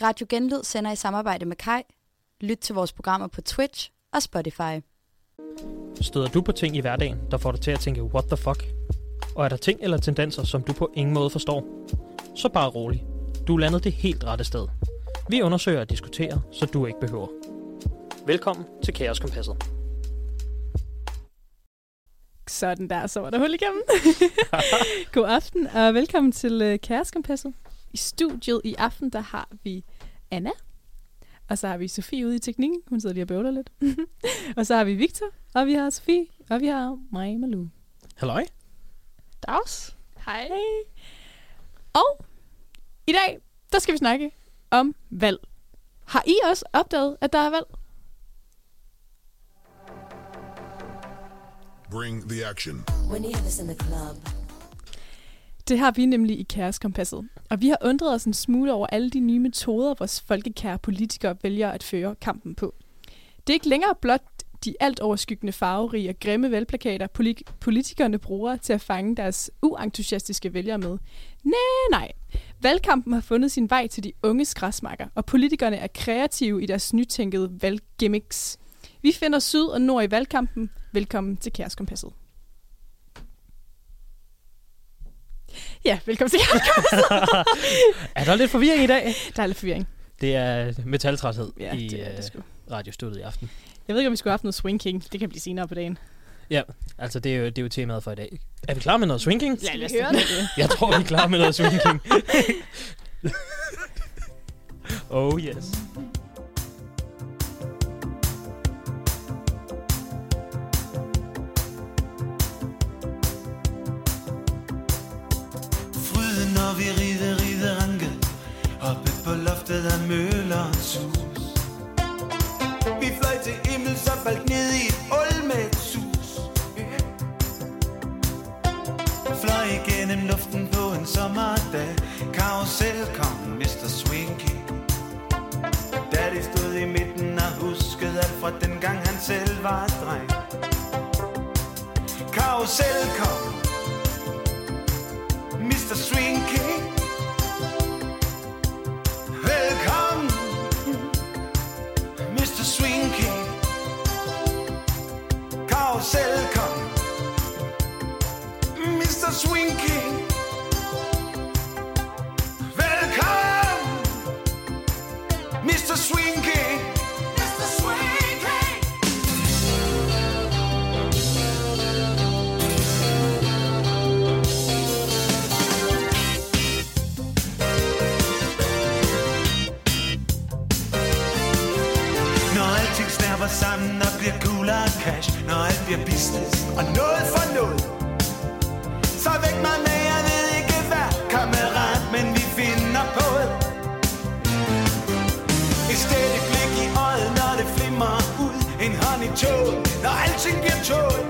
Radio Genlyd sender i samarbejde med Kai. Lyt til vores programmer på Twitch og Spotify. Støder du på ting i hverdagen, der får dig til at tænke, what the fuck? Og er der ting eller tendenser, som du på ingen måde forstår? Så bare rolig. Du er landet det helt rette sted. Vi undersøger og diskuterer, så du ikke behøver. Velkommen til Kaos Kompasset. Sådan der, så var der hul igennem. God aften, og velkommen til uh, Kaoskompasset. I studiet i aften, der har vi Anna, og så har vi Sofie ude i teknikken. Hun sidder lige og bøvler lidt. og så har vi Victor, og vi har Sofie, og vi har mig, Malou. Halløj. Dags. Hej. Hey. Og i dag, der skal vi snakke om valg. Har I også opdaget, at der er valg? Bring the action. When you have us in the club, det har vi nemlig i Kaoskompasset. Og vi har undret os en smule over alle de nye metoder, vores folkekære politikere vælger at føre kampen på. Det er ikke længere blot de alt overskyggende farverige og grimme valgplakater, politikerne bruger til at fange deres uentusiastiske vælgere med. Nej, nej. Valgkampen har fundet sin vej til de unge græsmarker, og politikerne er kreative i deres nytænkede valggimmicks. Vi finder syd og nord i valgkampen. Velkommen til Kærskompasset. Ja, velkommen til. Er der lidt forvirring i dag? Der er lidt forvirring. Det er metaltræshed Ja, i det er det øh, sgu. radiostudiet i aften. Jeg ved ikke, om vi skulle have haft noget Swing King. Det kan blive senere på dagen. Ja, altså det er, jo, det er jo temaet for i dag. Er vi klar med noget swinging? Ja, lad os høre det. Jeg tror, vi er klar med noget swinging. oh yes. Selv kom Mr. Swinky Daddy stod i midten og huskede alt fra den gang han selv var dreng Karusel kom Mr. Swinky Velkommen, Mr. Swinky Karusel kom. Mr. Swinky cash Når alt bliver business. Og noget for noget. Så væk mig med, jeg ved ikke hvad Kammerat, men vi finder på det. Et stedigt blik i øjet, når det flimmer ud. En hånd i toget, når alting bliver tåget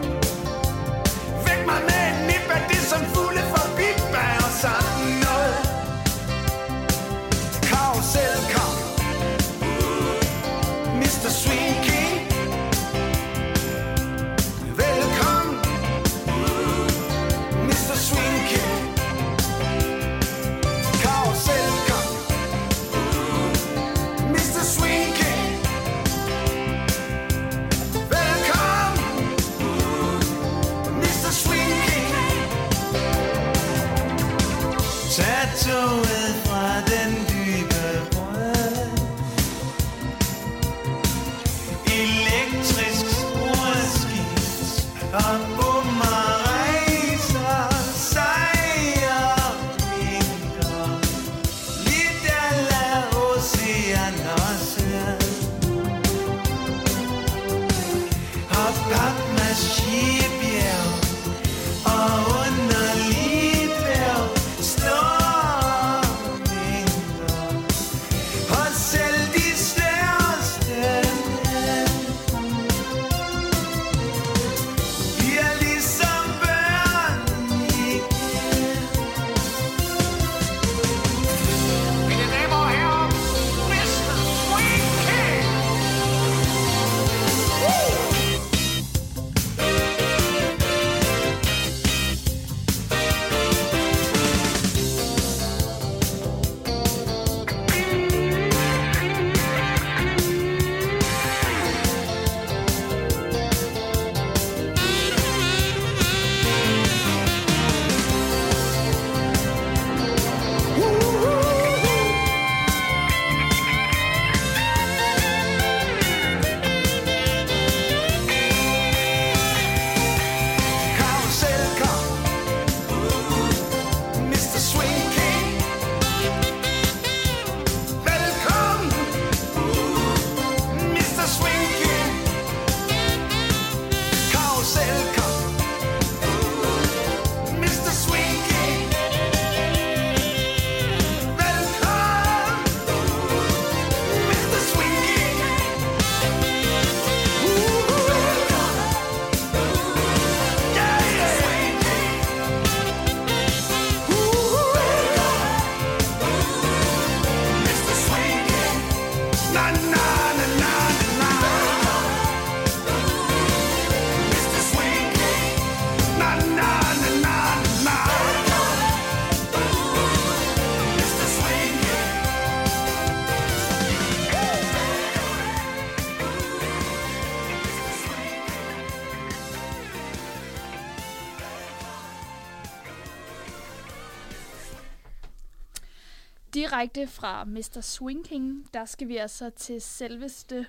direkte fra Mr. Swing King, der skal vi altså til selveste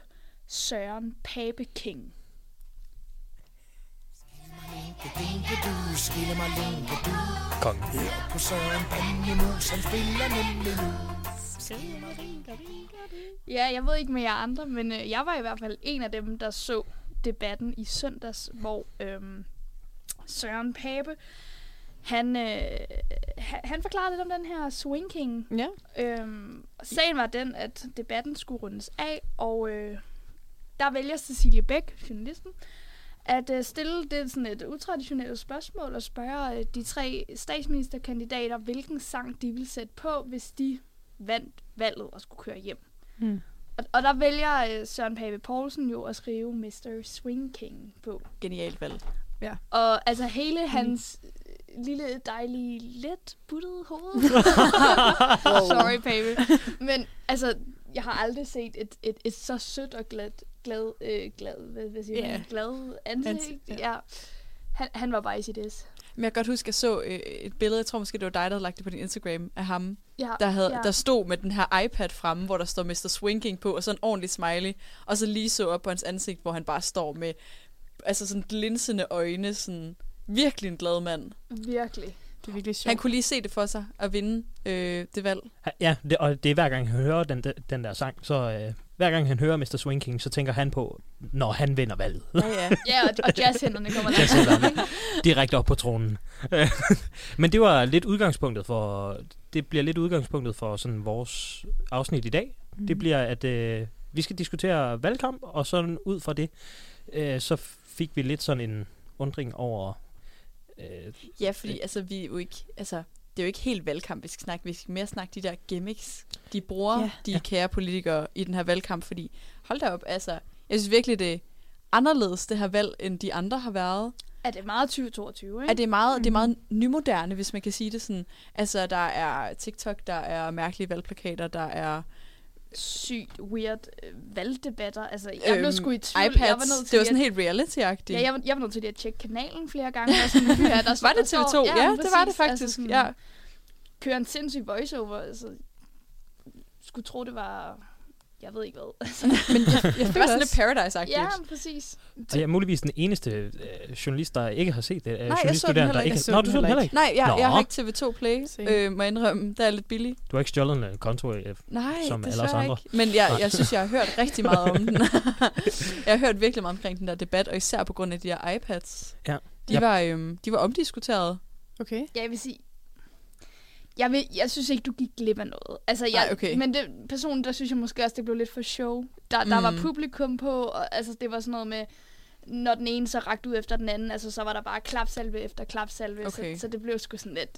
Søren Pape King. Kongen. Ja, jeg ved ikke med jer andre, men øh, jeg var i hvert fald en af dem, der så debatten i søndags, hvor øhm, Søren Pape, han, øh, han, forklarede lidt om den her Swing King. Ja. Øhm, sagen var den, at debatten skulle rundes af, og øh, der vælger Cecilie Bæk, journalisten, at øh, stille det sådan et utraditionelt spørgsmål og spørge øh, de tre statsministerkandidater, hvilken sang de ville sætte på, hvis de vandt valget og skulle køre hjem. Mm. Og, og der vælger øh, Søren Pape Poulsen jo at skrive Mr. Swing King på. Genialt valg. Og altså hele hans lille dejlige, let buttede hoved. Sorry, Pape. Men altså, jeg har aldrig set et, et, et så sødt og glad, glad, øh, glad, hvad, hvad siger Ja. man? glad ansigt. Ansigt, ja. ja. Han, han var bare i sit. Men jeg kan godt huske, at jeg så øh, et billede, jeg tror måske, det var dig, der havde lagt det på din Instagram, af ham, Ja, der, havde, ja. der stod med den her iPad fremme, hvor der står Mr. Swinking på, og så en ordentlig smiley, og så lige så op på hans ansigt, hvor han bare står med altså sådan glinsende øjne, sådan virkelig en glad mand. Virkelig. Det er virkelig sjovt. Han kunne lige se det for sig at vinde øh, det valg. Ja, det, og det er hver gang han hører den, den der sang, så øh, hver gang han hører Mr. Swing King, så tænker han på, når han vinder valget. Ja, ja. Ja, og, og jazzhænderne kommer der. Jazzhænderne. Direkte op på tronen. Men det var lidt udgangspunktet for, det bliver lidt udgangspunktet for sådan vores afsnit i dag. Mhm. Det bliver, at øh, vi skal diskutere valgkamp, og sådan ud fra det, øh, så fik vi lidt sådan en undring over... Øh, ja, fordi altså, vi er jo ikke, altså, det er jo ikke helt valgkamp, vi skal snakke. Vi skal mere snakke de der gimmicks, de bruger, Ja. de Ja. kære politikere i den her valgkamp. Fordi, hold da op, altså, jeg synes virkelig, det er anderledes, det her valg, end de andre har været. Er det meget 2022, ikke? At det er meget, det er Mhm. meget nymoderne, hvis man kan sige det sådan. Altså, der er TikTok, der er mærkelige valgplakater, der er sygt weird øh, valgdebatter. Altså, jeg blev øhm, sgu i tvivl. iPads. Jeg var nødt til det var sådan at- helt reality-agtigt. Ja, jeg var, jeg var nødt til at tjekke kanalen flere gange. Og sådan, ja, der, var der det står- TV2? Ja, det var det præcis. faktisk. Altså, sådan, ja. Kører en sindssyg voiceover. Altså, skulle tro, det var... Jeg ved ikke hvad. Men jeg, jeg Det var sådan lidt Paradise-agtigt. ja, præcis. og jeg er muligvis den eneste øh, journalist, der ikke har set det. Øh, jeg så den heller der ikke. Nå, du så den heller ikke. Nej, jeg, jeg har ikke TV2 Play, øh, må jeg indrømme. Der er lidt billig. Du har ikke stjålet en øh, konto øh, Nej, Som alle os andre. ikke. Men jeg, Nej. jeg synes, jeg har hørt rigtig meget om den. jeg har hørt virkelig meget omkring den der debat, og især på grund af de her iPads. Ja. De, Ja. var, øhm, de var omdiskuteret. Okay. Ja, jeg vil sige... Jeg, vil, jeg synes ikke, du gik glip af noget. Altså, jeg, Nej, okay. Men det, personen, der synes jeg måske også, det blev lidt for show. Der, der Mm. var publikum på, og altså, det var sådan noget med, når den ene så rakte ud efter den anden, altså, så var der bare klapsalve efter klapsalve. Okay. Så, så det blev sgu sådan lidt...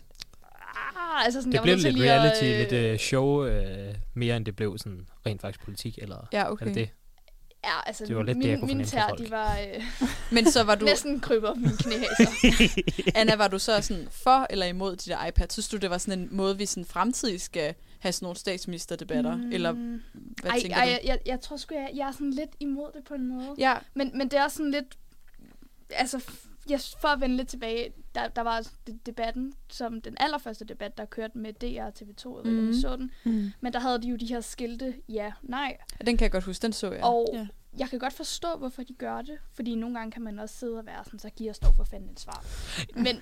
Ah, altså sådan, Det jeg var blev lidt lige at, reality, øh, lidt øh, show, øh, mere end det blev sådan rent faktisk politik, eller Ja, er okay. det det? Ja, altså, det var lidt det, min, jeg kunne mine tær, de var øh, Men så var du, næsten kryber mine knæhæser. Anna, var du så sådan for eller imod de der iPads? Synes du, det var sådan en måde, vi sådan fremtidig skal have sådan nogle statsministerdebatter? Mm. Eller hvad ej, tænker ej, du? jeg, jeg, jeg tror sgu, jeg, jeg er sådan lidt imod det på en måde. Ja, Men, men det er også sådan lidt... Altså, jeg, for at vende lidt tilbage, der, der var de- debatten, som den allerførste debat, der kørte med DR og TV2, jeg ved ikke, om I Mhm. så den. Mm. Men der havde de jo de her skilte, ja, nej. den kan jeg godt huske. Den så jeg. Og Ja. jeg kan godt forstå, hvorfor de gør det. Fordi nogle gange kan man også sidde og være sådan, så giver dog for fanden et svar. Men,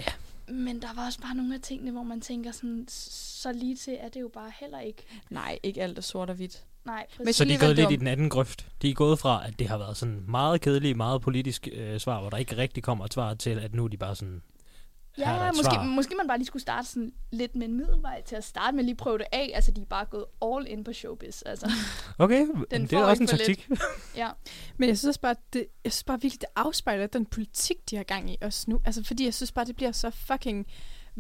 men der var også bare nogle af tingene, hvor man tænker sådan, så lige til er det jo bare heller ikke. Nej, ikke alt er sort og hvidt. Nej, Men præcis. Så de er gået lidt i den anden grøft. De er gået fra, at det har været sådan meget kedeligt, meget politisk øh, svar, hvor der ikke rigtig kommer et svar til, at nu er de bare sådan, Ja, måske, svar. måske man bare lige skulle starte sådan lidt med en middelvej til at starte med lige prøve det af. Altså, de er bare gået all in på showbiz. Altså, Okay, Den det er også en taktik. ja. Men jeg synes også bare, det, jeg synes bare virkelig, det afspejler den politik, de har gang i os nu. Altså, fordi jeg synes bare, det bliver så fucking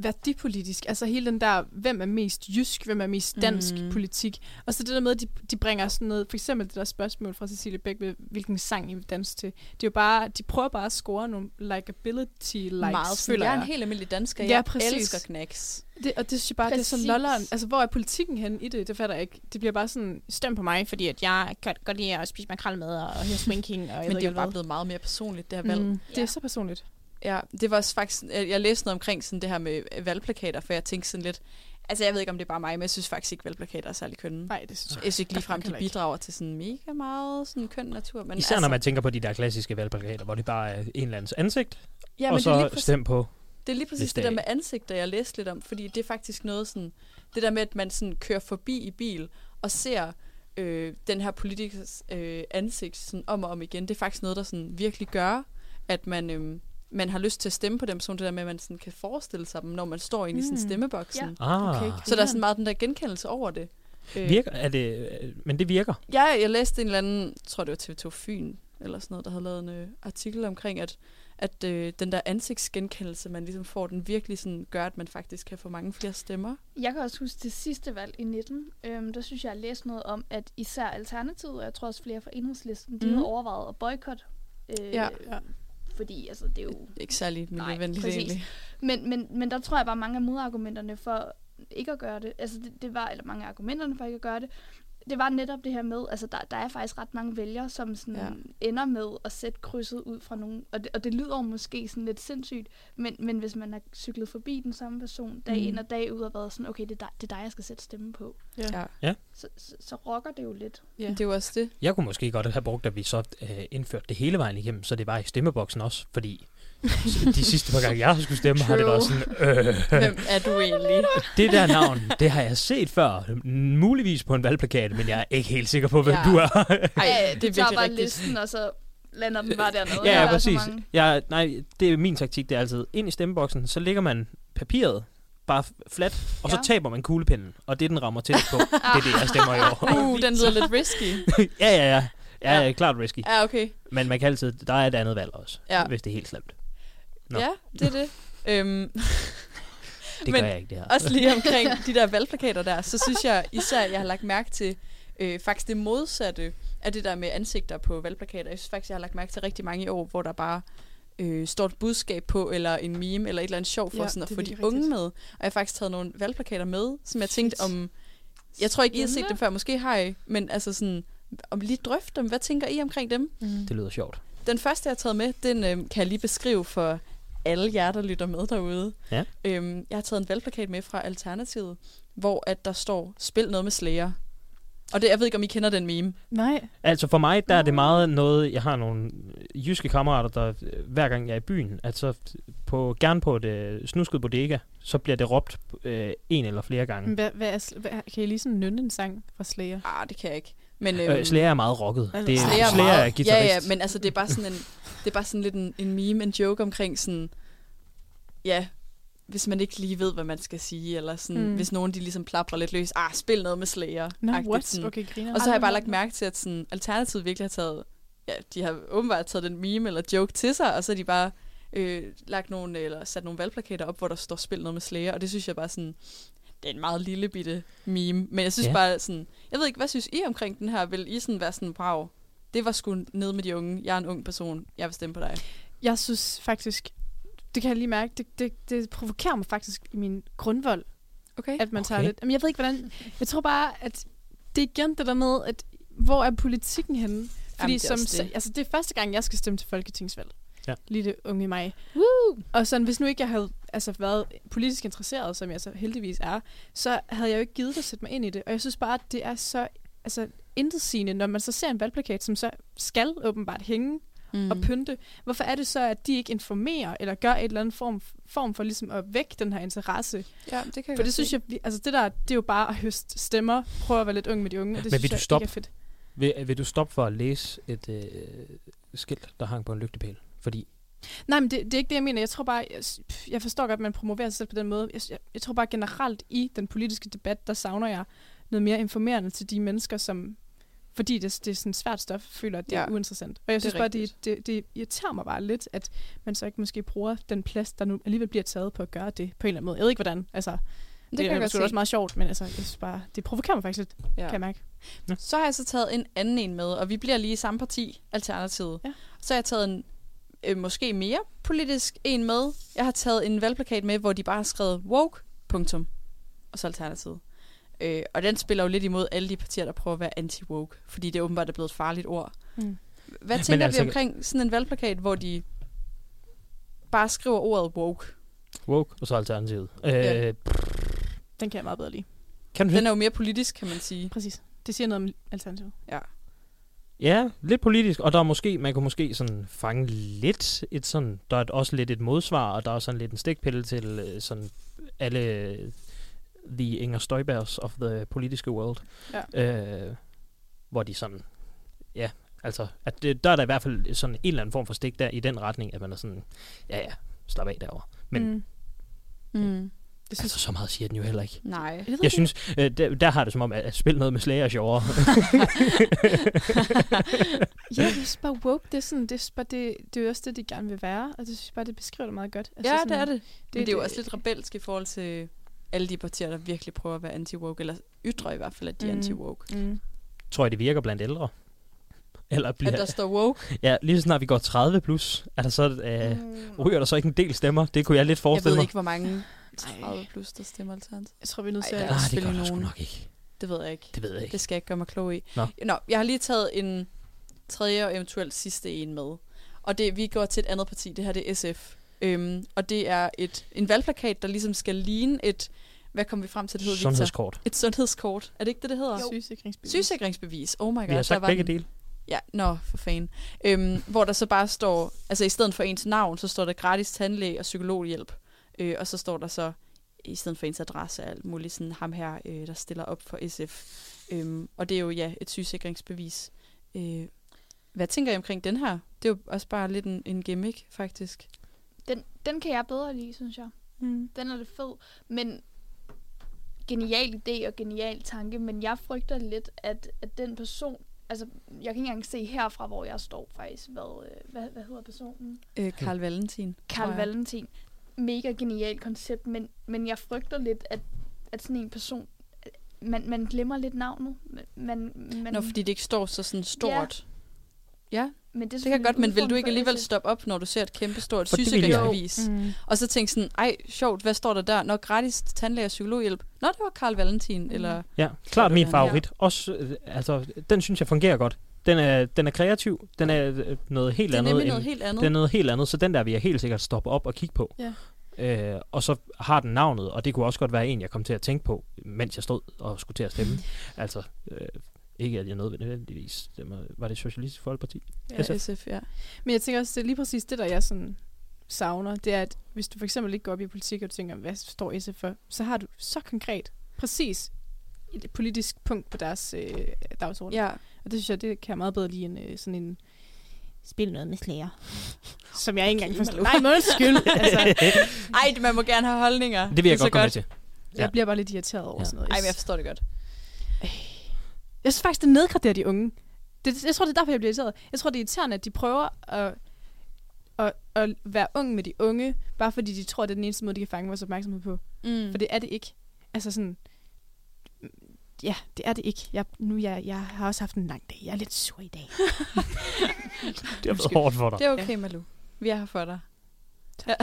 værdipolitisk. Altså hele den der, hvem er mest jysk, hvem er mest dansk Mm. mm. politik. Og så det der med, at de, de bringer sådan noget, for eksempel det der spørgsmål fra Cecilie Bæk med, hvilken sang I vil danse til. Det er jo bare, de prøver bare at score nogle likability likes, Meget føler jeg er jeg. en helt almindelig dansker. Ja, jeg præcis. elsker knacks. Det, og det synes jeg bare, det er så Præcis. lolleren. Altså, hvor er politikken hen i det? Det fatter jeg ikke. Det bliver bare sådan, stem på mig, fordi at jeg kan godt lide at spise makrel med og høre swinking. Og jeg Men det er jo bare blevet meget mere personligt, det her valg. Mm, det Ja. er så personligt. Ja, det var også faktisk, jeg jeg læste noget omkring sådan det her med valgplakater, for jeg tænkte sådan lidt, Altså, jeg ved ikke, om det er bare mig, men jeg synes faktisk ikke, valgplakater er særlig kønne. Nej, det synes jeg. Jeg synes ikke ligefrem, de bidrager til sådan mega meget sådan køn natur. Men Især altså, når man tænker på de der klassiske valgplakater, hvor det bare er en eller andens ansigt, ja, og men det er så lige præcis, stem på. det, er lige præcis det der med ansigter, jeg læste lidt om. Fordi det er faktisk noget sådan... Det der med, at man sådan kører forbi i bil og ser øh, den her politikers øh, ansigt sådan om og om igen. Det er faktisk noget, der sådan virkelig gør, at man... Øh, man har lyst til at stemme på dem, sådan det der med, at man sådan kan forestille sig dem, når man står inde i sådan Mm. stemmeboksen. Ja. Ah, Okay, Så der er sådan meget den der genkendelse over det. Øh, virker, er det, men det virker. Ja, jeg læste en eller anden, jeg tror det var TV2 Fyn, eller sådan noget, der havde lavet en øh, artikel omkring, at, at øh, den der ansigtsgenkendelse, man ligesom får, den virkelig sådan gør, at man faktisk kan få mange flere stemmer. Jeg kan også huske det sidste valg i 19. Øhm, der synes jeg, jeg læste noget om, at især Alternativet, og jeg tror også flere fra Enhedslisten, de Mhm. havde overvejet at boykotte. Øh, Ja. Ja. Fordi altså, det er jo... Ikke særlig Nej, miljøvenligt præcis. egentlig. Men, men, men der tror jeg bare, mange af modargumenterne for ikke at gøre det, altså det, det var, eller mange af argumenterne for ikke at gøre det, det var netop det her med, altså der, der er faktisk ret mange vælgere, som sådan Ja. ja. ender med at sætte krydset ud fra nogen, og det, og det lyder måske sådan lidt sindssygt, men, men hvis man har cyklet forbi den samme person dag Mm. ind og dag ud og været sådan, okay, det er, dig, det er dig, jeg skal sætte stemme på, Ja. så, så, så rokker det jo lidt. ja. Det er jo også det. Jeg kunne måske godt have brugt, at vi så øh, indførte det hele vejen igennem, så det var i stemmeboksen også, fordi de sidste par gange, jeg har skulle stemme, har det været sådan, øh, Hvem er du egentlig? det der navn, det har jeg set før, muligvis på en valgplakat, men jeg er ikke helt sikker på, hvem Ja. du er. Ej, Ja, det er tager virkelig bare rigtigt. listen, og så lander den bare dernede. ja, ja, så præcis. Jeg, nej, det er min taktik, det er altid ind i stemmeboksen, så lægger man papiret bare flat, og så Ja. taber man kuglepinden, og det den rammer til på, det er det, jeg stemmer i år. Uh, den lyder lidt risky. ja, ja, ja. Ja, Ja. ja. klart risky. Ja, okay. Men man kan altid, der er et andet valg også, Ja. hvis det er helt slemt. Nå. Ja, det er det. Øhm, Det Men gør jeg ikke, det her. Også lige omkring de der valgplakater der, så synes jeg især, at jeg har lagt mærke til øh, faktisk det modsatte af det der med ansigter på valgplakater. Jeg synes faktisk, jeg har lagt mærke til rigtig mange i år, hvor der bare øh, står et budskab på, eller en meme, eller et eller andet sjov for Ja, sådan at få de virkelig unge rigtigt. med. Og jeg har faktisk taget nogle valgplakater med, som jeg tænkte om... Jeg tror ikke, I har set dem før. Måske har I, men altså sådan... Om lige drøfte dem. Hvad tænker I omkring dem? Mm. Det lyder sjovt. Den første, jeg har taget med, den øh, kan jeg lige beskrive for alle jer, der lytter med derude. Ja. Øhm, jeg har taget en valgplakat med fra Alternativet, hvor at der står, spil noget med Slayer. Og det, jeg ved ikke, om I kender den meme. Nej. Altså for mig, der er det meget noget, jeg har nogle jyske kammerater, der øh, hver gang jeg er i byen, altså på, gerne på et øh, snusket bodega, så bliver det råbt øh, en eller flere gange. Hvad, hvad er, hvad, kan I lige sådan nynne en sang fra Slayer? Ah, det kan jeg ikke. Men, Øh, Slayer er meget rocket. Altså, Det er, Slayer Slayer, er er ja, guitarist. ja, men altså, det er bare sådan en, er bare sådan lidt en, en meme, en joke omkring sådan, ja, hvis man ikke lige ved, hvad man skal sige, eller sådan, Mm. hvis nogen de ligesom plapper lidt løs, ah, spil noget med Slayer. No, what? sådan. Okay, griner. Og så har jeg bare lagt mærke til, at sådan, Alternativet virkelig har taget, ja, de har åbenbart taget den meme eller joke til sig, og så har de bare øh, lagt nogle, eller sat nogle valgplakater op, hvor der står spil noget med Slayer, og det synes jeg bare sådan, det er en meget lille bitte meme, men jeg synes ja. bare sådan, jeg ved ikke, hvad synes I omkring den her? Vil I sådan være sådan, wow, det var sgu ned med de unge, jeg er en ung person, jeg vil stemme på dig. Jeg synes faktisk, det kan jeg lige mærke, det, det, det provokerer mig faktisk i min grundvold, Okay. at man tager Okay. lidt... Jamen, jeg ved ikke, hvordan... Jeg tror bare, at det er igen det der med, at hvor er politikken henne? Fordi det er som, det. det. altså, det er første gang, jeg skal stemme til folketingsvalg. Ja. Lige det unge i mig. Woo! Og sådan, hvis nu ikke jeg havde altså, været politisk interesseret, som jeg så heldigvis er, så havde jeg jo ikke givet at sætte mig ind i det. Og jeg synes bare, at det er så altså, intetsigende, når man så ser en valgplakat, som så skal åbenbart hænge mm. og pynte. Hvorfor er det så, at de ikke informerer, eller gør et eller andet form, form for ligesom at vække den her interesse? Ja, det kan jeg For det synes jeg, vi- altså det der, det er jo bare at høste stemmer, prøve at være lidt ung med de unge, og det Men synes vil du jeg stoppe? ikke er fedt. Vil, vil du stoppe for at læse et øh, skilt, der hang på en lygtepæl? Fordi Nej, men det, det er ikke det, jeg mener. Jeg tror bare, jeg, jeg forstår godt, at man promoverer sig selv på den måde. Jeg, jeg, jeg tror bare generelt i den politiske debat, der savner jeg noget mere informerende til de mennesker, som fordi det, det er sådan svært stof, føler, at det ja, Ja, er uinteressant. Og jeg det er synes bare, det, det, det irriterer mig bare lidt, at man så ikke måske bruger den plads, der nu alligevel bliver taget på at gøre det på en eller anden måde. Jeg ved ikke, hvordan. Altså, det, Det det kan er jeg godt måske også meget sjovt, men altså, jeg synes bare, det provokerer mig faktisk lidt, ja. kan jeg mærke. Så har jeg så taget en anden en med, og vi bliver lige i samme parti, Alternativet. Ja. Så har jeg taget en øh, måske mere politisk en med. Jeg har taget en valgplakat med, hvor de bare har skrevet woke, punktum, og så Alternativet. Øh, og den spiller jo lidt imod alle de partier, der prøver at være anti-woke, fordi det åbenbart er blevet et farligt ord. Mm. Hvad tænker altså- vi omkring sådan en valgplakat, hvor de bare skriver ordet woke? woke, og så alternativet. Øh, Ja. Den kan jeg meget bedre lide. Kan du Den er jo mere politisk, kan man sige. Præcis. Det siger noget om Alternativet. Ja. Ja, lidt politisk, og der er måske, man kunne måske sådan fange lidt et sådan, der er et- også lidt et modsvar, og der er sådan lidt en stikpille til øh, sådan alle the Inger Støjbergs of the politiske world. Ja. Øh, hvor de sådan, ja, altså, at det, der er der i hvert fald sådan en eller anden form for stik der i den retning, at man er sådan, ja ja, slap af derovre. Men mm. Mm. Det synes altså, så meget siger den jo heller ikke. Nej. jeg, synes, øh, der, der har det som om, at, at spille noget med slager er sjovere. Ja, jeg synes bare woke, det er, sådan, det, er bare, det, det er også det, de gerne vil være. Og det synes jeg bare, det beskriver det meget godt. Altså Ja, sådan, det er det. Men det er jo det- også lidt rebelsk i forhold til alle de partier, der virkelig prøver at være anti-woke, eller ytrer i hvert fald, at de er Mm. anti-woke. Mm. Tror jeg, det virker blandt ældre? Eller bliver, At der står woke. Ja, lige så snart vi går 30 plus, er der så, øh, Mm. ryger der så ikke en del stemmer? Det kunne jeg lidt Jeg forestille ved mig. ikke, hvor mange 30 plus, der stemmer alternativt. Jeg tror, vi er nødt til at... der Ah, det gør selvfølgelig der sgu nogen. nok ikke. Det ved jeg ikke. Det ved jeg ikke. Det skal jeg ikke gøre mig klog i. Nå. Nå, jeg har lige taget en tredje og eventuelt sidste en med. Og det, vi går til et andet parti. Det her det er SF. Øhm, og det er et, en valgplakat, der ligesom skal ligne et... Hvad kom vi frem til, det hedder, Victor? Sundhedskort. Et sundhedskort. Er det ikke det, det hedder? Sygesikringsbevis. Sygesikringsbevis. Oh my god. Vi har der sagt var begge dele. Ja, nå, for fan. Øhm, hvor der så bare står, altså i stedet for ens navn, så står der gratis tandlæge og psykologhjælp. Øh, og så står der så, i stedet for ens adresse, alt muligt sådan ham her, øh, der stiller op for SF. Øhm, og det er jo, ja, et sygesikringsbevis. Øh, hvad tænker I omkring den her? Det er jo også bare lidt en, en gimmick, faktisk. Den, kan jeg bedre lide, synes jeg. Mm. Den er lidt fed, men genial idé og genial tanke, men jeg frygter lidt, at, at den person, altså jeg kan ikke engang se herfra, hvor jeg står faktisk, hvad, øh, hvad, hvad hedder personen? Øh, Karl Valentin. Karl. Valentin. Mega genialt koncept, men, men jeg frygter lidt, at, at sådan en person, man, man glemmer lidt navnet. Man, man, Nå, fordi det ikke står så sådan stort. Ja, ja men det kan godt, men vil du ikke alligevel stoppe op, når du ser et kæmpe stort det sygesikringsbevis? Mm. Og så tænkte sådan, ej, sjovt, hvad står der der? Nå, gratis tandlæge og psykologhjælp. Nå, det var Karl Valentin, mm. eller... Ja, klart min Ja. favorit. Også, øh, altså, den synes jeg fungerer godt. Den er, den er kreativ. Den er øh, noget helt Det er andet. nemlig end- noget helt andet. Det er noget helt andet, så den der vil jeg helt sikkert stoppe op og kigge på. Ja. Øh, og så har den navnet, og det kunne også godt være en, jeg kom til at tænke på, mens jeg stod og skulle til at stemme. altså, øh, ikke at jeg nødvendigvis stemmer. Var det Socialistisk Folkeparti? Ja, SF. SF, ja. Men jeg tænker også, det er lige præcis det, der jeg sådan savner, det er, at hvis du for eksempel ikke går op i politik, og du tænker, hvad står SF for, så har du så konkret, præcis et politisk punkt på deres øh, dagsorden. ja. Og det synes jeg, det kan jeg meget bedre lide end øh, sådan en spil noget med slager. Som jeg ikke engang forstår. Nej, men undskyld. altså, Ej, man må gerne have holdninger. Det vil jeg er godt komme med til. Ja. jeg bliver bare lidt irriteret over Ja. sådan noget. Ej, men jeg forstår det godt. Jeg synes faktisk, det nedgraderer de unge. Det, jeg tror, det er derfor, jeg bliver irriteret. Jeg tror, det er irriterende, at de prøver at, at, at være ung med de unge, bare fordi de tror, det er den eneste måde, de kan fange vores opmærksomhed på. Mm. For det er det ikke. Altså sådan... Ja, det er det ikke. Jeg, nu jeg, jeg har også haft en lang dag. Jeg er lidt sur i dag. Det har været hårdt for dig. Det er okay, Malu. Vi er her for dig.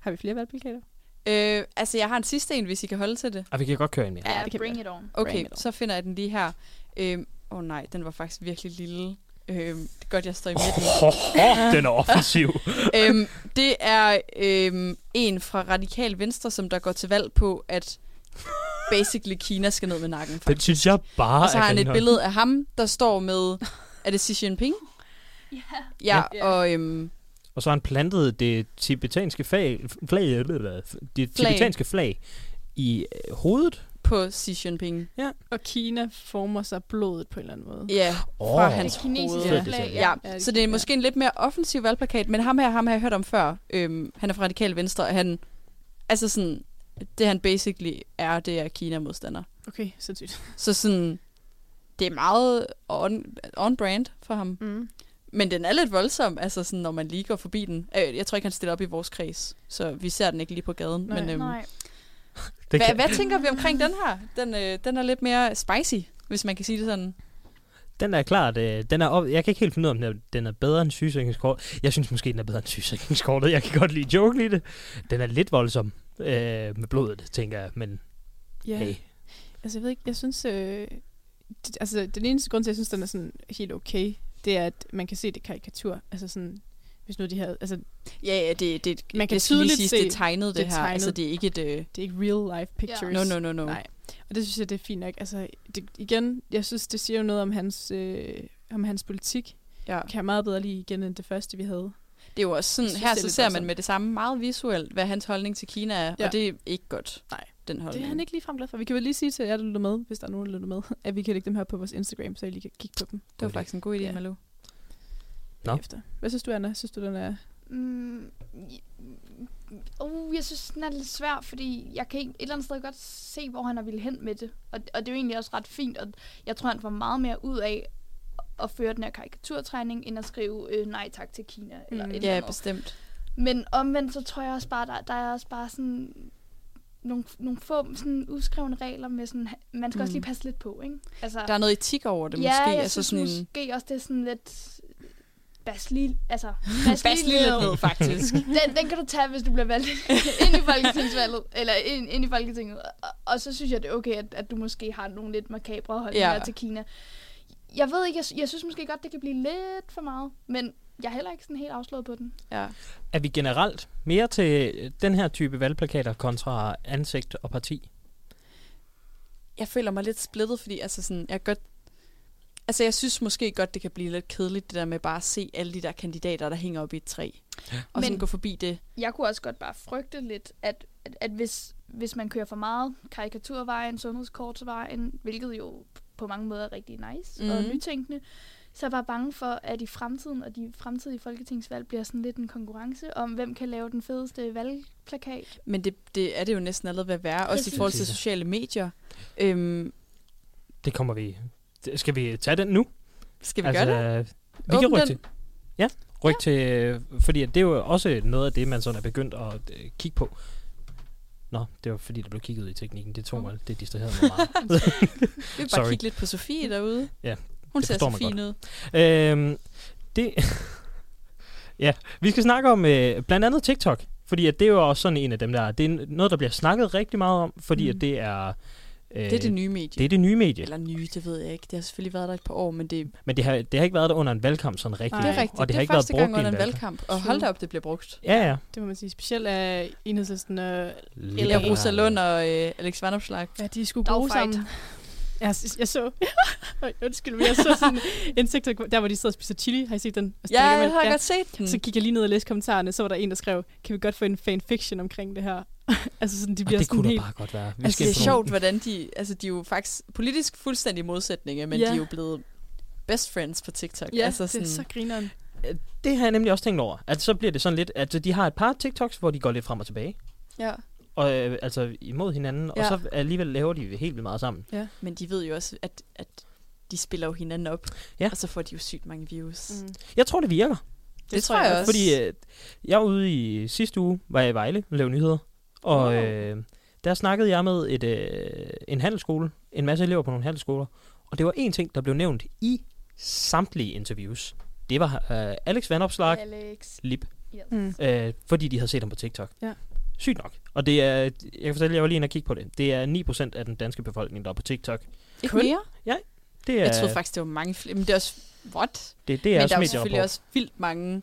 Har vi flere valgplakater? Øh, altså, jeg har en sidste en, hvis I kan holde til det. Og vi kan godt køre en mere. Ja, Ja, det kan bring it on. Okay, Bring it on. så finder jeg den lige her. Åh øh, oh nej, den var faktisk virkelig lille. Øh, det er godt, jeg står i midten. den er offensiv. øhm, det er øhm, en fra Radikal Venstre, som der går til valg på, at basically Kina skal ned med nakken. Den Faktisk. synes jeg bare Og så har han et billede af ham, der står med, er det Xi Jinping? Ja. Ja, Ja. og øhm, Og så har han plantet det tibetanske flag, flag, det tibetanske flag i øh, hovedet. på Xi Jinping. Og Kina former sig blodet på en eller anden måde. Ja, Åh. fra hans Det kinesiske hoved. Flag, Ja, Ja, så det er måske en lidt mere offensiv valgplakat, men ham her, ham har jeg hørt om før. Øhm, han er fra Radikal Venstre, og han, altså sådan, det han basically er, det er Kina-modstander. Okay, sindssygt. Så sådan, det er meget on, on brand for ham. Mm. Men den er lidt voldsom, altså sådan, når man lige går forbi den. Øh, Jeg tror ikke, han stiller op i vores kreds, så vi ser den ikke lige på gaden. Nej. men, øhm, Nej. Det hvad, kan, hvad tænker vi omkring den her? Den, øh, den er lidt mere spicy, hvis man kan sige det sådan. Den er klart, øh, den er op, jeg kan ikke helt finde ud af, om den er, den er bedre end sygesikringskort. Jeg synes måske, den er bedre end sygesikringskortet. Jeg kan godt lide joke i det. Den er lidt voldsom øh, med blodet, tænker jeg, men Ja. hey. Altså, jeg ved ikke, jeg synes... Øh, det, altså, den eneste grund til, at jeg synes, den er sådan helt okay, det er, at man kan se det karikatur. Altså sådan, hvis nu de havde, altså Ja, ja, det, det, Man kan det lige tydeligt siges, se, det er tegnet, det, det er her. tegnet. Altså, det er ikke et... Øh, det er ikke real life pictures. no, no, no, no. Nej. Og det synes jeg, det er fint nok. Altså, det, igen, jeg synes, det siger jo noget om hans, øh, om hans politik. Ja. Kan jeg meget bedre lide igen, end det første, vi havde. Det er jo også sådan, synes, her er så ser man med det samme meget visuelt, hvad hans holdning til Kina er, Ja. og det er ikke godt, Nej. Den Det holdning. er han ikke ligefrem glad for. Vi kan vel lige sige til jer, der lytter med, hvis der er nogen, der lytter med, at vi kan lægge dem her på vores Instagram, så I lige kan kigge på dem Det var faktisk en god idé, Ja. Malou. Nå. efter. Hvad synes du, Anna? Synes du, den er... Mm, uh, jeg synes, den er lidt svær, fordi jeg kan ikke, et eller andet sted godt se, hvor han er ville hen med det. Og, og det er jo egentlig også ret fint, og jeg tror, han får meget mere ud af at føre den her karikaturtræning, end at skrive øh, nej tak til Kina. Eller Mm. et eller Ja, andet. bestemt. Men omvendt, så tror jeg også bare, der, der er også bare sådan nogle, nogle få sådan udskrevne regler med sådan, man skal mm. også Mm. lige passe lidt på, ikke? Altså, Der er noget etik over det, ja, måske. jeg altså synes sådan måske også, det er sådan lidt basli, altså baslilighed, faktisk. den, den kan du tage, hvis du bliver valgt ind i folketingsvalget, eller ind, ind i Folketinget. Og, og så synes jeg, det er okay, at, at du måske har nogle lidt makabre holdninger Ja. til Kina. Jeg ved ikke, jeg, jeg synes måske godt, det kan blive lidt for meget, men jeg er heller ikke sådan helt afslået på den. ja. Er vi generelt mere til den her type valgplakater kontra ansigt og parti? Jeg føler mig lidt splittet, fordi altså sådan, jeg godt... Altså, jeg synes måske godt, det kan blive lidt kedeligt, det der med bare at se alle de der kandidater, der hænger op i et træ. Og Men- sådan gå forbi det. Jeg kunne også godt bare frygte lidt, at, at, at hvis, hvis man kører for meget karikaturvejen, sundhedskortsvejen, hvilket jo på mange måder er rigtig nice mm. og Mhm. nytænkende, så er jeg bare bange for, at i fremtiden og de fremtidige folketingsvalg bliver sådan lidt en konkurrence om, hvem kan lave den fedeste valgplakat. Men det, det er det jo næsten allerede ved at være, også i Præcis. forhold til sociale medier. Øhm, Det kommer vi... Skal vi tage den nu? skal vi altså, gøre det? Vi kan Åbn rykke til... Ja, ryk ja. til... Fordi det er jo også noget af det, man sådan er begyndt at øh, kigge på. Nå, det var fordi, der blev kigget ud i teknikken. Det tog mig, det distraherede mig meget. Vi vil bare Sorry. kigge lidt på Sofie derude. Ja, Hun det ser så fin ud. øhm, det... ja, vi skal snakke om øh, blandt andet TikTok. Fordi at det er jo også sådan en af dem der... Det er noget, der bliver snakket rigtig meget om, fordi Mm. at det er... Øh, Det er det nye medie. Det er det nye medie. Eller nye, det ved jeg ikke. Det har selvfølgelig været der et par år, men det, Men det har, det har ikke været der under en valgkamp sådan rigtig. Nej. det er rigtigt. Og det, det har er ikke været første brugt gang under en valgkamp. valgkamp. Og hold da op, det bliver brugt. Ja, ja. Det må man sige. Specielt af enhedslisten Ja, af- Rosa Lund og øh, Alex Vanopslag. Ja, de er sgu Dog gode sammen. Jeg, jeg så... Undskyld, men jeg så sådan en TikTok, der hvor de sidder og spiser chili. Har I set den? Og Ja, jeg har godt set den. Så gik jeg lige ned og læste kommentarerne, så var der en, der skrev, kan vi godt få en fanfiction omkring det her? altså sådan, de Og bliver det sådan kunne helt... da bare godt være. Vi Altså, skal det er sjovt, hvordan de... Altså, de er jo faktisk politisk fuldstændig modsætninger, men Ja. de er jo blevet best friends på TikTok. Ja, altså, det er så grineren. Det har jeg nemlig også tænkt over. At så bliver det sådan lidt, at de har et par TikToks, hvor de går lidt frem og tilbage. Ja. Og øh, altså imod hinanden, ja. Ja. og så alligevel laver de helt vildt meget sammen. Men de ved jo også, at, at de spiller jo hinanden op. Ja. Og så får de jo sygt mange views. Mm. Jeg tror, det virker. Det, det tror jeg også. Fordi øh, jeg var ude i sidste uge, var jeg i Vejle og lavede nyheder. Og Wow. øh, der snakkede jeg med et, øh, en handelsskole, en masse elever på nogle handelsskoler. Og det var en ting, der blev nævnt i samtlige interviews. Det var øh, Alex Vanopslag Alex. Lip, Yes. Mm. øh, fordi de havde set ham på TikTok. Ja. Sygt nok. Og det er, jeg kan fortælle, jeg var lige inde og kigge på det. Det er 9% af den danske befolkning, der er på TikTok. Ikke mere? Det er, Jeg troede faktisk, det var mange flere. Men det er også... What? det, det er men også der er jo selvfølgelig på. også vildt mange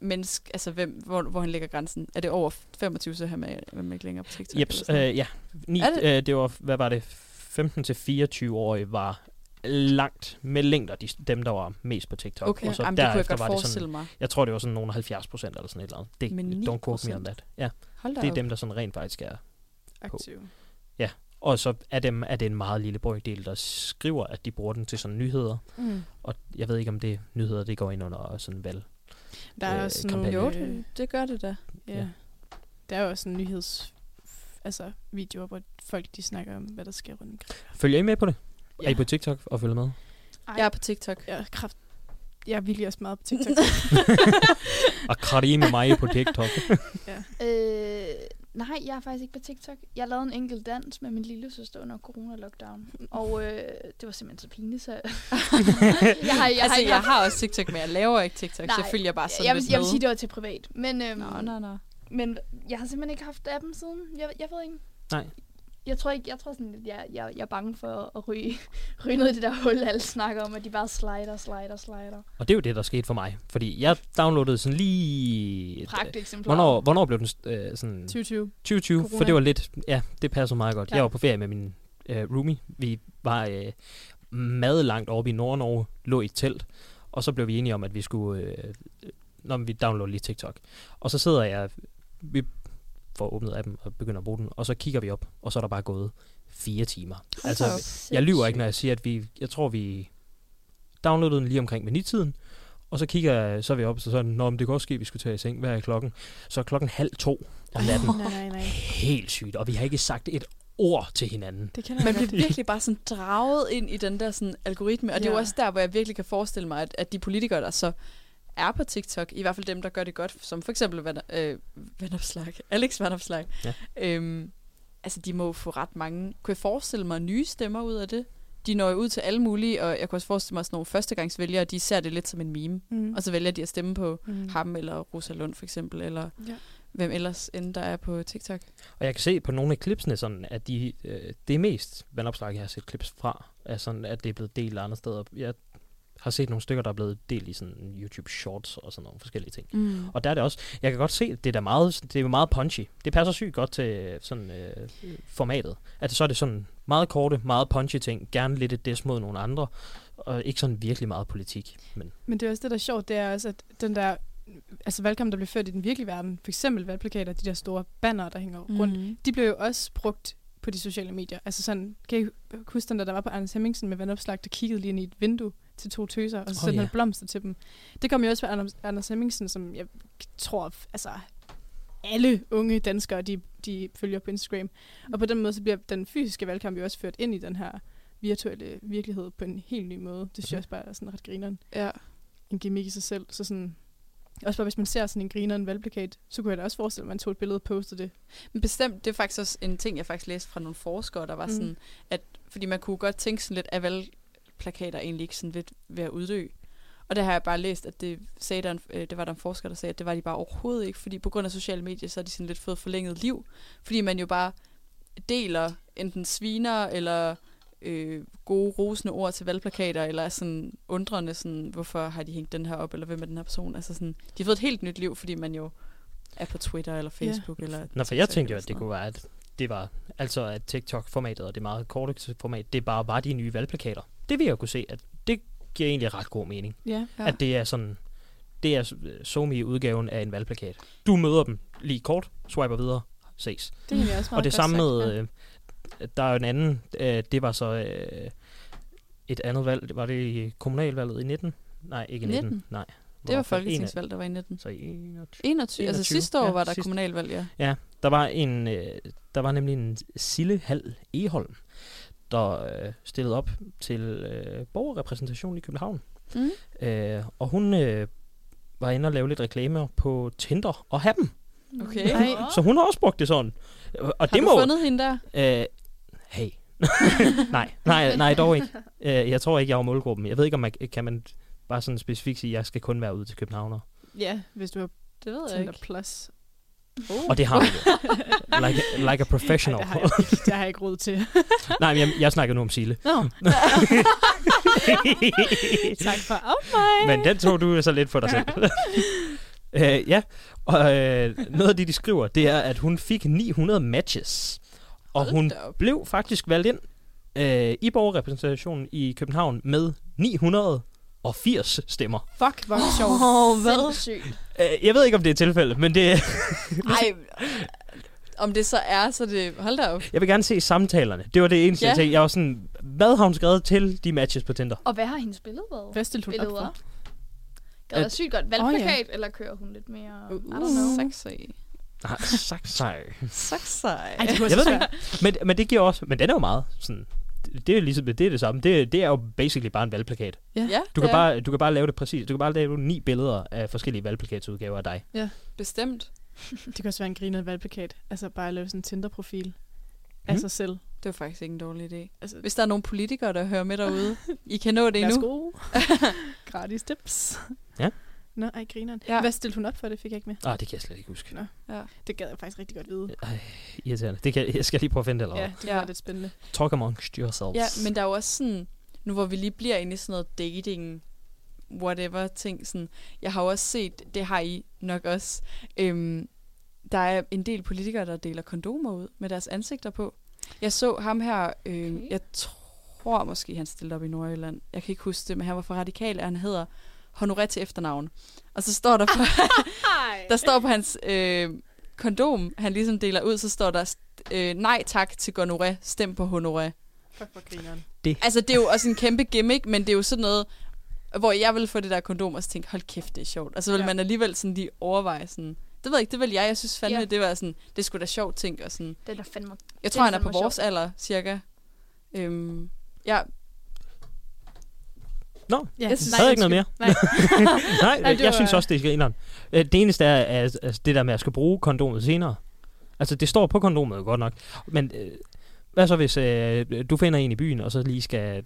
mennesker, altså hvem, hvor, hvor han lægger grænsen. Er det over 25, så er han man ikke længere på TikTok? Jeps, øh, ja. Ni, Er det? Øh, det var, hvad var det? 15 til 24 årige var langt med længder de, dem, der var mest på TikTok. Okay, og så Jamen, det kunne jeg derefter godt var det forestille sådan, mig. jeg tror, det var sådan nogle 70 procent eller sådan et eller andet. Det, Men don't quote me 9%? on that. Ja, Hold da det er op. dem, der sådan rent faktisk er. Aktiv. Og så er, dem, er det en meget lille brøkdel, der skriver, at de bruger den til sådan nyheder. Mm. Og jeg ved ikke, om det nyheder, det går ind under sådan valg. Der er Øh, også kampagne. nogle... Jo, det, det gør det da. Ja. Ja. Der er jo også en nyheds... Altså, videoer, hvor folk de snakker om, hvad der sker rundt omkring. Følger I med på det? Ja. Er I på TikTok og følger med? Ej, Jeg er på TikTok. Jeg er, kraft... jeg er virkelig også meget på TikTok. Og Kari med mig på TikTok. Øh, nej, jeg er faktisk ikke på TikTok. Jeg lavede en enkelt dans med min lille søster under corona-lockdown. Og øh, det var simpelthen så pinligt, så... jeg har, jeg altså, har jeg har også TikTok, men jeg laver ikke TikTok, så Nej, jeg følger bare sådan jeg, vil, lidt jeg vil sige, det var til privat. Men, øhm, Nå, nå, nå. men jeg har simpelthen ikke haft appen siden. Jeg, jeg ved ikke. Nej. Jeg tror ikke, jeg tror sådan, at jeg, jeg, jeg er bange for at ryge, ryge ned i det der hul, alle snakker om, at de bare slider, slider, slider. Og det er jo det, der skete for mig. Fordi jeg downloadede sådan lige... Pragt eksemplar. Hvornår, hvornår blev den øh, sådan... 2020. 2020, Corona. for det var lidt... Ja, det passer meget godt. Ja. Ja. Jeg var på ferie med min øh, roomie. Vi var øh, meget langt oppe i Nord-Norge, lå i et telt. Og så blev vi enige om, at vi skulle... Øh, når vi downloadede lige TikTok. Og så sidder jeg... Vi får åbnet appen og begynder at bruge den. Og så kigger vi op, og så er der bare gået fire timer. Altså, jeg lyver ikke, når jeg siger, at vi... Jeg tror, vi downloadede den lige omkring ved. Og så kigger jeg, så er vi op, så sådan, Nå, men det kan også ske, at vi skulle tage i seng. Hvad er klokken? Så er klokken halv to om natten. Nej, nej, nej. Helt sygt, og vi har ikke sagt et ord til hinanden. Det kan Man bliver virkelig bare sådan draget ind i den der sådan algoritme, og det er jo Ja. også der, hvor jeg virkelig kan forestille mig, at, at de politikere, der så er på TikTok, i hvert fald dem, der gør det godt, som for eksempel Van, øh, Vandopslag, Alex Vandopslag, Ja. øhm, altså de må få ret mange, kunne jeg forestille mig nye stemmer ud af det? De når jo ud til alle mulige, og jeg kunne også forestille mig sådan nogle førstegangsvælgere, de ser det lidt som en meme, Mm. og så vælger de at stemme på Mm. ham, eller Rosa Lund for eksempel, eller Ja. hvem ellers end der er på TikTok. Og jeg kan se på nogle af klipsene, sådan, at de, øh, det er mest vandopslag, jeg har set klips fra, er sådan, at det er blevet delt andre steder. Jeg har set nogle stykker, der er blevet delt i sådan YouTube Shorts og sådan nogle forskellige ting. Mm. Og der er det også, jeg kan godt se, at det er meget, det er meget punchy. Det passer sygt godt til øh, sådan øh, formatet. At så er det sådan meget korte, meget punchy ting. Gerne lidt et des mod nogle andre. Og ikke sådan virkelig meget politik. Men Men det er også det, der er sjovt, det er også, at den der altså valgkamp, der blev ført i den virkelige verden, for eksempel valgplakater, de der store banner, der hænger mm. rundt, Mm. de blev jo også brugt på de sociale medier. Altså sådan, kan I huske den der, der var på Anders Hemmingsen med vandopslag, der kiggede lige ind i et vindue til to tøser, og så Åh, sendte ja. han blomster til dem. Det kom jo også fra Anders, Hemmingsen, som jeg tror, altså alle unge danskere, de, de følger på Instagram. Og på den måde, så bliver den fysiske valgkamp jo også ført ind i den her virtuelle virkelighed på en helt ny måde. Det synes jeg også bare er sådan ret grineren. Ja. En gimmick i sig selv. Så sådan, også bare hvis man ser sådan en grineren valgplakat, så kunne jeg da også forestille mig, at man tog et billede og postede det. Men bestemt, det er faktisk også en ting, jeg faktisk læste fra nogle forskere, der var Mm. sådan, at fordi man kunne godt tænke sådan lidt, at valgplakater egentlig ikke sådan lidt ved at uddø. Og det har jeg bare læst, at det, sagde der en, øh, det var der en forsker, der sagde, at det var de bare overhovedet ikke, fordi på grund af sociale medier, så har de sådan lidt fået forlænget liv, fordi man jo bare deler enten sviner eller øh, gode rosende ord til valgplakater, eller er sådan undrende, sådan, hvorfor har de hængt den her op, eller hvem er den her person? Altså sådan, de har fået et helt nyt liv, fordi man jo er på Twitter eller Ja. Facebook. Eller Nå, for jeg tænkte jo, at det kunne være, at det var, altså at TikTok-formatet og det meget korte format, det bare var de nye valgplakater. Det vil jeg kunne se, at det giver egentlig ret god mening. Ja. Ja. At det er sådan, det er somi udgaven af en valgplakat. Du møder dem lige kort, swiper videre, ses. Det er også meget og det samme sagt, med, ja. øh, der er jo en anden, øh, det var så øh, et andet valg, var det i kommunalvalget i 19? Nej, ikke i 19, 19? nej. Det var Hvorfor? En folketingsvalg, der var i 19. Så i 21. 21. Altså 21, sidste år ja, var der sidste- kommunalvalg, ja. Der var en, øh, der var nemlig en Sille Hal Eholm, der øh, stillede op til øh, borgerrepræsentation i København. Mm. Øh, og hun øh, var inde og lave lidt reklamer på Tinder og Happen. Okay. Nej. Så hun har også brugt det sådan. Og Har det du må... fundet hende der? Øh, hey. nej, nej, nej, dog ikke. Øh, jeg tror ikke, jeg var målgruppen. Jeg ved ikke, om man, kan man bare sådan specifikt sige, at jeg skal kun være ude til københavner. Ja, hvis du har Det ved jeg Tinder ikke. Plus. Og det har man jo. Like, a- like a professional. Ej, det, har jeg, ikke- det har jeg ikke råd til. Nej, men jeg, jeg snakker nu om Sile. Nå. tak for oh my. Men den tog du så lidt for dig selv. øh, ja, og øh, noget af det, de skriver, det er, at hun fik 900 matches. Og Hold hun blev faktisk valgt ind øh, i borgerrepræsentationen i København med 980 stemmer. Fuck, hvor er det sjovt. Åh, hvad? Sindssygt. Øh, jeg ved ikke, om det er tilfældet, men det, Ej, om det så er, så det... Hold da op. jeg vil gerne se samtalerne. Det var det eneste, Ja. jeg tænkte. Jeg var sådan, hvad har hun skrevet til de matches på Tinder? Og hvad har hendes billede været? Hvad stillede hun op Billeder. for? Det er At- sygt godt. Valgplakat, eller kører hun lidt mere... I don't know. Saksøj. Nej, sagt sej. Saksøj. Ej, det kunne Jeg også ved det være. Men, men det giver også, men den er jo meget sådan, det er ligesom, det er det samme. Det, det er jo basically bare en valgplakat. Ja, Du kan, er bare, du kan bare lave det præcis. Du kan bare lave ni billeder af forskellige valgplakatsudgaver af dig. bestemt. Det kan også være en griner valgplakat. Altså bare at lave sådan en Tinder-profil af Mm. sig selv. Det var faktisk ikke en dårlig idé. Altså, Hvis der er nogle politikere, der hører med derude, I kan nå det endnu. Værsgo. Gratis tips. Nå, ej, grineren. Ja. Hvad stillede hun op for det, fik jeg ikke med. Ah, det kan jeg slet ikke huske. Nå. Ja. Det gad jeg faktisk rigtig godt vide. Ej, irriterende. Det kan, jeg skal lige prøve at finde det, eller Ja, det Ja. var lidt spændende. Talk amongst yourselves. Ja, men der er jo også sådan, nu hvor vi lige bliver inde i sådan noget dating, whatever ting, sådan, jeg har jo også set, det har I nok også, øhm, der er en del politikere, der deler kondomer ud med deres ansigter på. Jeg så ham her, øhm, Okay. jeg tror måske, han stillede op i Nordjylland. Jeg kan ikke huske det, men han var fra Radikal, og han hedder Honoré til efternavn. Og så står der på, der står på hans øh, kondom, han ligesom deler ud, så står der, øh, nej tak til gonoré, stem på honoré. Fuck for grineren. Altså, det er jo også en kæmpe gimmick, men det er jo sådan noget, hvor jeg vil få det der kondom og så tænke, hold kæft, det er sjovt. Og så vil ja. Man alligevel sådan lige overveje sådan, det ved jeg ikke, det vil jeg. Jeg synes fandme, Ja. det var sådan, det skulle da sjovt ting. Og sådan. Den er fandme... Jeg Det tror, er han er på vores sjovt. alder, cirka. Øhm, ja, Nå, Ja, Jeg synes- så havde jeg ikke noget mere. Nej. Nej, jeg var- synes også, det er grineren. Øh, Det eneste er, at altså, det der med, at jeg skal bruge kondomet senere. Altså, det står på kondomet godt nok. Men øh, hvad så, hvis øh, du finder en i byen, og så lige skal...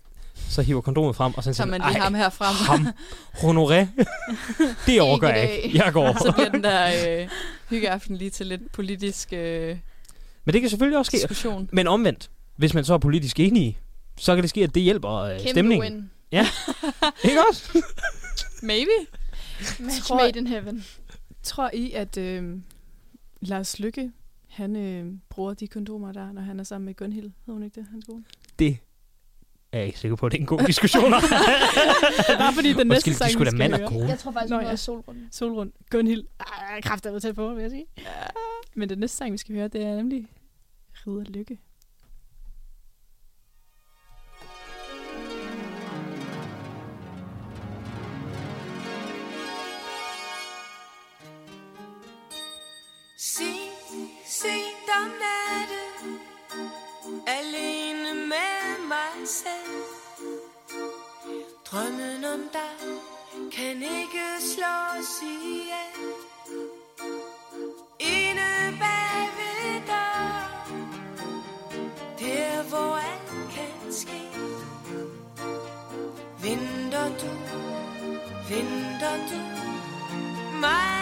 Så hiver kondomet frem, og så så siger man lige ham her frem. ham. Honoré. det overgår jeg Ikke. Jeg går. så bliver den der øh, hyggeaften lige til lidt politisk øh, Men det kan selvfølgelig også ske. diskussion. Men omvendt, hvis man så er politisk enige, så kan det ske, at det hjælper øh, Kæmpe stemningen. win. Ikke også? Maybe. Match Tror- made in heaven. Tror I, at øh, Lars Lykke, han øh, bruger de kondomer der, når han er sammen med Gunhild? Hedder hun ikke det, hans kone? Det er jeg ikke sikker på, at det er en god diskussion. Bare fordi den næste Undskyld, sang, de skulle da vi mand skal og høre. kone. Jeg tror faktisk, Nå, hun ja. er solrunden. Solrund. Gunhild. Ej, kræfter er tæt på, vil jeg sige. Men den næste sang, vi skal høre, det er nemlig Ridder Lykke. Sent om natten Alene med mig selv. Drømmen om dig Kan ikke slås ihjel. Inde bag ved døren Der hvor alt kan ske. Venter du? Venter du? Mig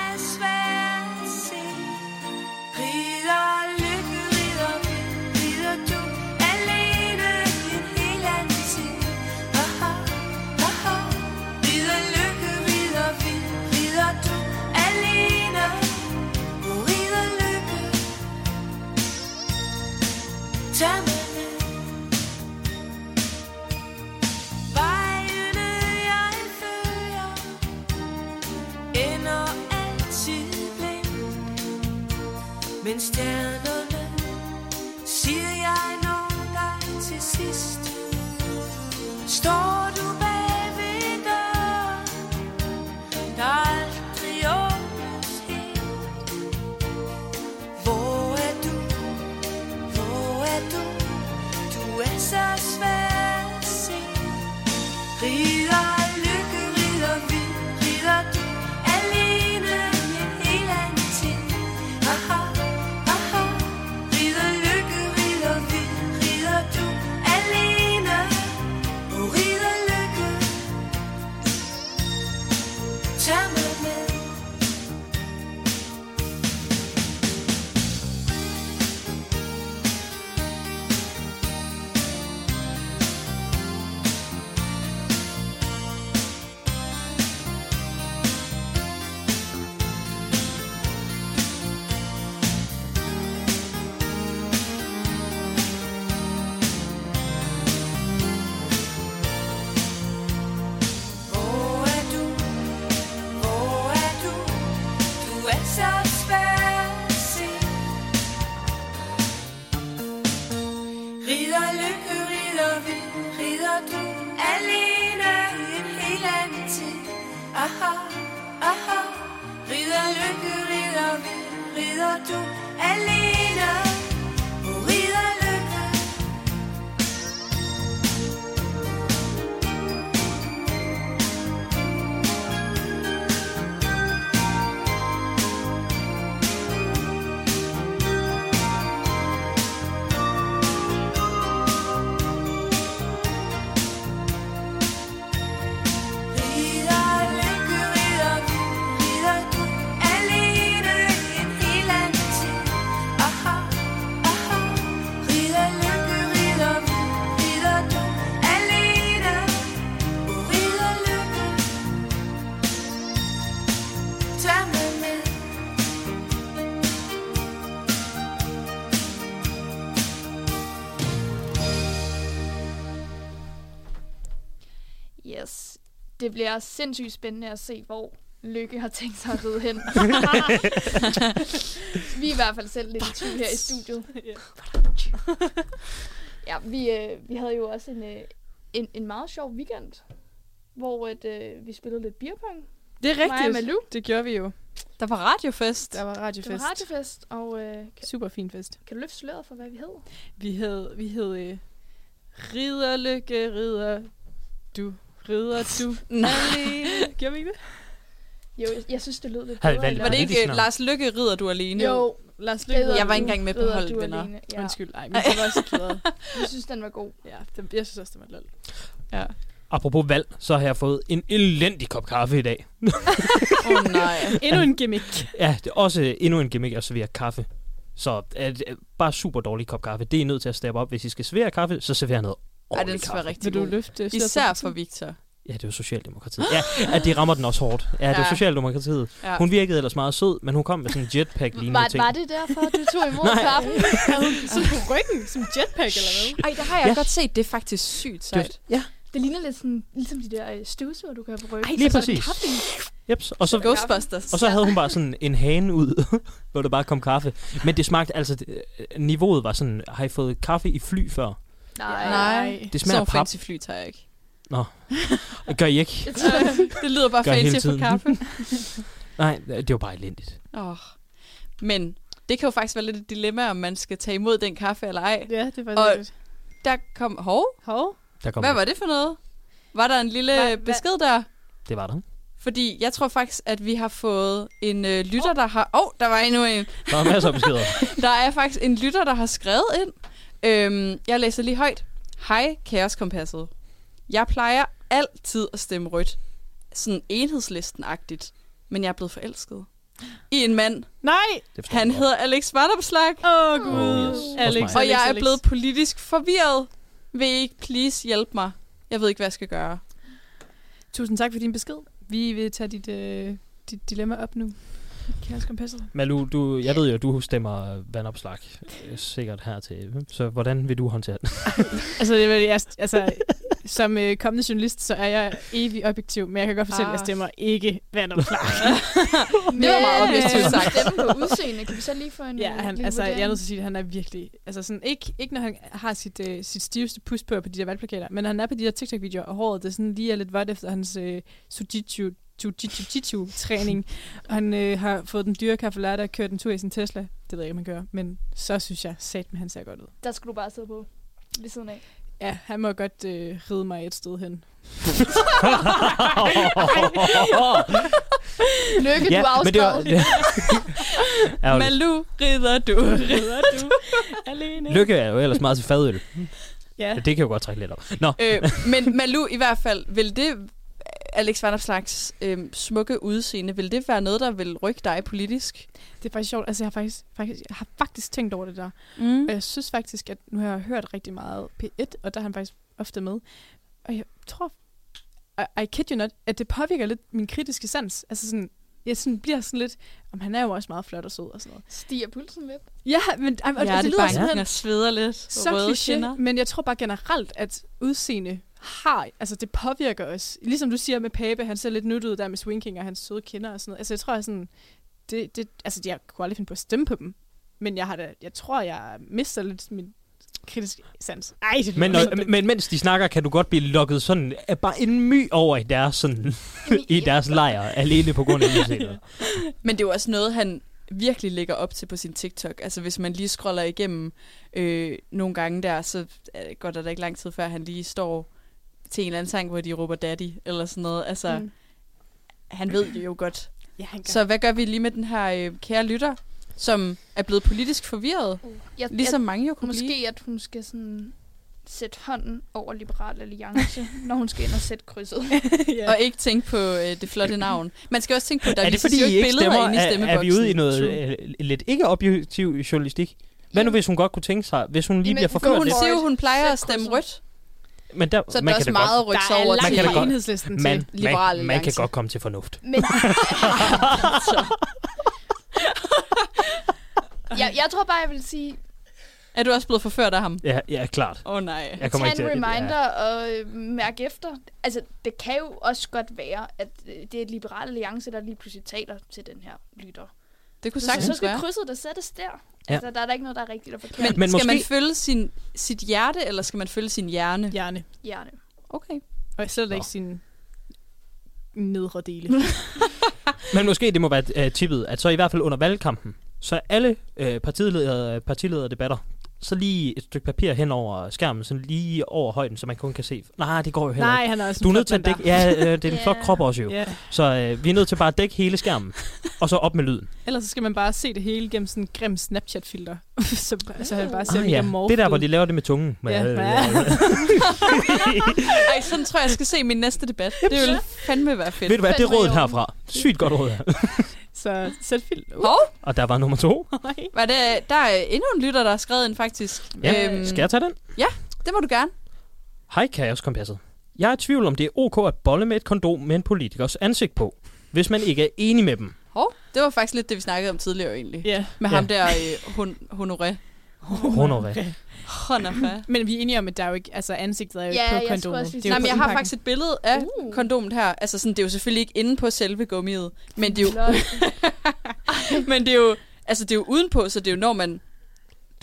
Det bliver sindssygt spændende at se, hvor Lykke har tænkt sig at ride hen. vi er i hvert fald selv lidt i tvivl her i studiet. Ja, vi, øh, vi havde jo også en, øh, en, en meget sjov weekend, hvor at, øh, vi spillede lidt beerpong. Det er rigtigt. Malou. Det gjorde vi jo. Der var radiofest. Der var Det radiofest. var radiofest, og øh, kan, Super fin fest. kan du løfte sløret for, hvad vi hed? Vi hed, vi hed øh, Ridder, lykke, ridder, du, ridder, du. Nej. alene. Gjorde vi ikke det? Jo, jeg, jeg synes, det lød lidt Havde bedre. valgt i Var det Hvad er ikke øh? Lars Lykke rider du alene? Jo, Lars Lykke. Jeg var ikke engang med på holdet, du venner. alene. Ja. Undskyld, ej, men det var også klart. Jeg synes, den var god. Ja, det, jeg synes også, det var lol. Ja. Apropos valg, så har jeg fået en elendig kop kaffe i dag. Åh oh, nej. Endnu en gimmick. Ja, det er også endnu en gimmick at servere kaffe. Så er det er bare super dårlig kop kaffe. Det er I nødt til at steppe op. Hvis I skal servere kaffe, så server noget Ej, den skal være rigtig Vil du god. løfte? Især for Victor. Ja, det er jo Socialdemokratiet. Ja, at det rammer den også hårdt. Ja, det er Ja. Socialdemokratiet. Ja. Hun virkede ellers meget sød, men hun kom med sådan en jetpack-lignende Var, ting. var det derfor, du tog imod Nej. kaffen? Sådan på ryggen, som jetpack eller hvad? Ej, der har jeg Ja. godt set. Det er faktisk sygt sejt. Ja, Det ligner lidt sådan, ligesom de der øh, støvsuger, du kan have på ryggen. Ej, lige Og så der præcis. jeps. Og så, Ghostbusters. og så havde hun bare sådan en hane ud, hvor der bare kom kaffe. Men det smagte altså, det- niveauet var sådan, har I fået kaffe i fly før? Nej. Nej. Det smager så af pap. fancy fly tager jeg ikke. Gør I ikke? Jeg det lyder bare Gør hele fancy for tiden. kaffe. Nej, det var bare elendigt. oh. Men det kan jo faktisk være lidt et dilemma, om man skal tage imod den kaffe eller ej. Ja, det var Og- lidt. Der kom... Hov, Hov. Der kom hvad det. var det for noget? Var der en lille hvad- besked der? Det var der. Fordi jeg tror faktisk, at vi har fået en øh, lytter, der har... Åh, oh, der var endnu en. Der var masser af beskeder. Der er faktisk en lytter, der har skrevet ind. Øhm, jeg læser lige højt. Hej, Kaoskompasset. Jeg plejer altid at stemme rødt. Sådan enhedslisten-agtigt. Men jeg er blevet forelsket. I en mand. Nej! Han jeg godt. hedder Alex Vanopslag. Åh, Åh, gud. yes. Alex, Og jeg er Alex. blevet politisk forvirret. Vil I ikke please hjælpe mig? Jeg ved ikke, hvad jeg skal gøre. Tusind tak for din besked. Vi vil tage dit, øh, dit dilemma op nu. Kæres kompasset. Malu, du, jeg ved jo, at du stemmer vandopslag øh, sikkert her til. Så hvordan vil du håndtere det? Altså, det, vil jeg, altså som øh, kommende journalist, så er jeg evig objektiv, men jeg kan godt fortælle, at jeg Ah. stemmer ikke vandopslag. Det var meget objektivt Øh, sagt. Stemme på udseende. Kan vi så lige få en ja, øh, han, altså, jeg er nødt til at sige, at han er virkelig... Altså, sådan, ikke, ikke når han har sit, øh, sit stiveste pus på på de der valgplakater, men han er på de der TikTok-videoer, og håret det er sådan lige er lidt vådt efter hans øh, jiu-jitsu-træning. og han øh, har fået den dyre kaffe latte og kørt en tur i sin Tesla. Det ved jeg ikke, om han gør. Men så synes jeg sat med, han ser godt ud. Der skulle du bare sidde på ved siden af. Ja, han må godt øh, ride mig et sted hen. Lykke, du er men det var... afskrevet. Det, Ærgerligt. Malu rider du. Rider du alene? Lykke er jo ellers meget til fadøl. Ja. Det kan jo godt trække lidt op. Nå, øh, men Malu, i hvert fald, vil det... Alex Vanopslags øh, smukke udseende, vil det være noget, der vil rykke dig politisk? Det er faktisk sjovt. Altså, jeg har faktisk, faktisk, jeg har faktisk tænkt over det der. Mm. Og jeg synes faktisk, at nu har jeg hørt rigtig meget P1, og der er han faktisk ofte med. Og jeg tror, I, I kid you not, at det påvirker lidt min kritiske sans. Altså sådan, jeg sådan bliver sådan lidt, om han er jo også meget flot og sød og sådan noget. Stiger pulsen lidt? Ja, men og Ja, det, det lyder er simpelthen og sveder lidt. så kliché, men jeg tror bare generelt, at udseende har, altså det påvirker os. Ligesom du siger med Pape, han ser lidt nuttet ud der med swinking og hans søde kinder og sådan noget. Altså jeg tror, jeg sådan, det, det, altså jeg kunne aldrig finde på at stemme på dem. Men jeg har da, jeg tror, jeg mister lidt min kritiske sans. Ej, det men, dumt. men mens de snakker, kan du godt blive lukket sådan, af bare en my over i deres, sådan, i deres lejr, alene på grund af udseendet. Men det er jo også noget, han virkelig lægger op til på sin TikTok. Altså hvis man lige scroller igennem øh, nogle gange der, så øh, går der da ikke lang tid før, han lige står til en eller anden sang, hvor de råber daddy, eller sådan noget. Altså, mm. Han ved det jo godt. Ja, han gør. Så hvad gør vi lige med den her øh, kære lytter, som er blevet politisk forvirret? Jeg, Ligesom mange jo jeg, kunne blive. måske, at hun skal sådan sætte hånden over Liberal Alliance, når hun skal ind og sætte krydset. ja. Og ikke tænke på øh, det flotte navn. Man skal også tænke på, at der er det fordi, jo ikke billeder stemmer? inde i Er, stemmeboksen. er vi ude i noget øh, lidt ikke objektiv journalistik? Hvad nu, hvis hun godt kunne tænke sig, hvis hun lige Jamen, bliver for For forført hun lidt? siger jo, hun plejer at stemme rødt. Men der, Så er man kan også godt- meget at rykke er over langt Man kan da til godt- enhedslisten man, til. Liberal man, man kan godt komme til fornuft. Men jeg, jeg tror bare, jeg vil sige, Er du også blevet forført af ham? Ja, ja klart. Åh oh, nej. Jeg kommer Tag ikke en til reminder og øh, mærk efter. Altså, det kan jo også godt være, at øh, det er et liberal alliance, der lige pludselig taler til den her lytter. Det kunne Så, så sagtens skal være. krydset der sættes der. Ja. Altså, der er der ikke noget, der er rigtigt og forkert. Men, Men skal måske- man følge sin, sit hjerte, eller skal man følge sin hjerne? Hjerne. Hjerne. Okay. Og slet Nå. ikke sin nedre dele. Men måske det må være uh, tippet, at så i hvert fald under valgkampen, så er alle uh, partileder, partilederdebatter, så lige et stykke papir hen over skærmen, sådan lige over højden, så man kun kan se. Nej, det går jo heller Nej, ikke. han er også Du er nødt til at dække, ja, øh, det er en Ja. flot krop også jo. Ja. Så uh, vi er nødt til bare at dække hele skærmen, og så op med lyden. Ellers så skal man bare se det hele gennem sådan en grim Snapchat-filter. så, så han bare ser Ah, ja. Det er der, hvor de laver det med tungen. Ja. Øh, Ja. Ej, sådan tror jeg, jeg skal se min næste debat. Det vil fandme være fedt. Ved du hvad, det er rådet herfra. Sygt godt råd her. Så sæt filter. Uh, Hov, Og der var nummer to. var det, der er endnu en lytter, der har skrevet ind faktisk. Ja, skal jeg tage den? Det må du gerne. Hej Kaoskompasset. Jeg er i tvivl om det er ok at bolle med et kondom med en politikers ansigt på, hvis man ikke er enig med dem. Hov, det var faktisk lidt det, vi snakkede om tidligere egentlig. Ja. Med Ja. ham der, øh, hon, Honoré. Honoré. Honoré. Men vi er enige om, at der er jo ikke, altså ansigtet er jo Ja, ikke på kondomet. også Det er jo Nej, på men jeg har faktisk et billede af Uh. kondomet her. Altså sådan, det er jo selvfølgelig ikke inde på selve gummiet, men det er jo, men det er jo, altså det er jo udenpå, så det er jo når man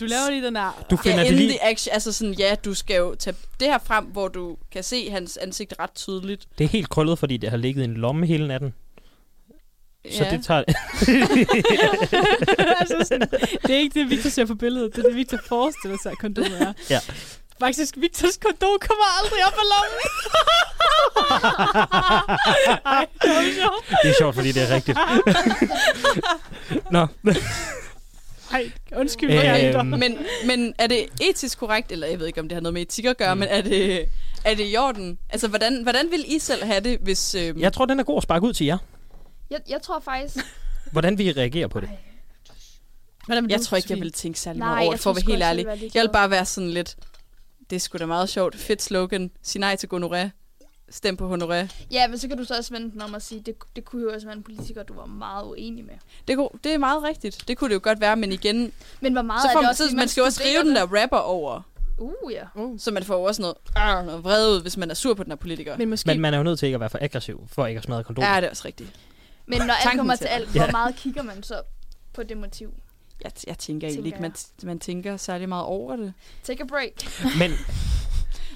Du laver lige den der... Du finder ja, det lige... action, altså sådan, ja, du skal jo tage det her frem, hvor du kan se hans ansigt ret tydeligt. Det er helt krøllet, fordi det har ligget i en lomme hele natten. Så ja. det tager... altså sådan, det er ikke det, Victor ser på billedet. Det er det, Victor forestiller sig, at kondomet er. Ja. Faktisk, Victors kondom kommer aldrig op af lommen. Ej, det var sjovt. det er sjovt, fordi det er rigtigt. Nå, Ej, undskyld, Øhm. øh, jeg Men, men er det etisk korrekt, eller jeg ved ikke, om det har noget med etik at gøre, Mm. men er det, er det i orden? Altså, hvordan, hvordan vil I selv have det, hvis... Øh, jeg tror, den er god at sparke ud til jer. Jeg, jeg tror faktisk... Hvordan vi reagerer på det. Hvordan vil jeg du, tror ikke, jeg vil tænke særlig Nej, meget over jeg det, for at tror være helt jeg ærlig. ligeglad. Jeg vil bare være sådan lidt... Det er sgu da meget sjovt. Fedt slogan. Sig nej til gonoré. Stem på honoré. Ja, men så kan du så også vente den om at sige, det, det kunne jo også være en politiker, du var meget uenig med. Det, kunne, det er meget rigtigt. Det kunne det jo godt være, men igen... Men hvor meget Så er får det man, også, så, fordi man skal jo også skrive den der rapper over. Uh, ja. Så man får jo også noget, øh, noget vrede ud, hvis man er sur på den her politiker. Men måske... Men man er jo nødt til ikke at være for aggressiv, for ikke at smadre kondom. Ja, det er også rigtigt. Men når alt kommer til alt, hvor meget kigger man så på det motiv? Jeg, jeg tænker egentlig ikke, man, man tænker særlig meget over det. Take a break. Men,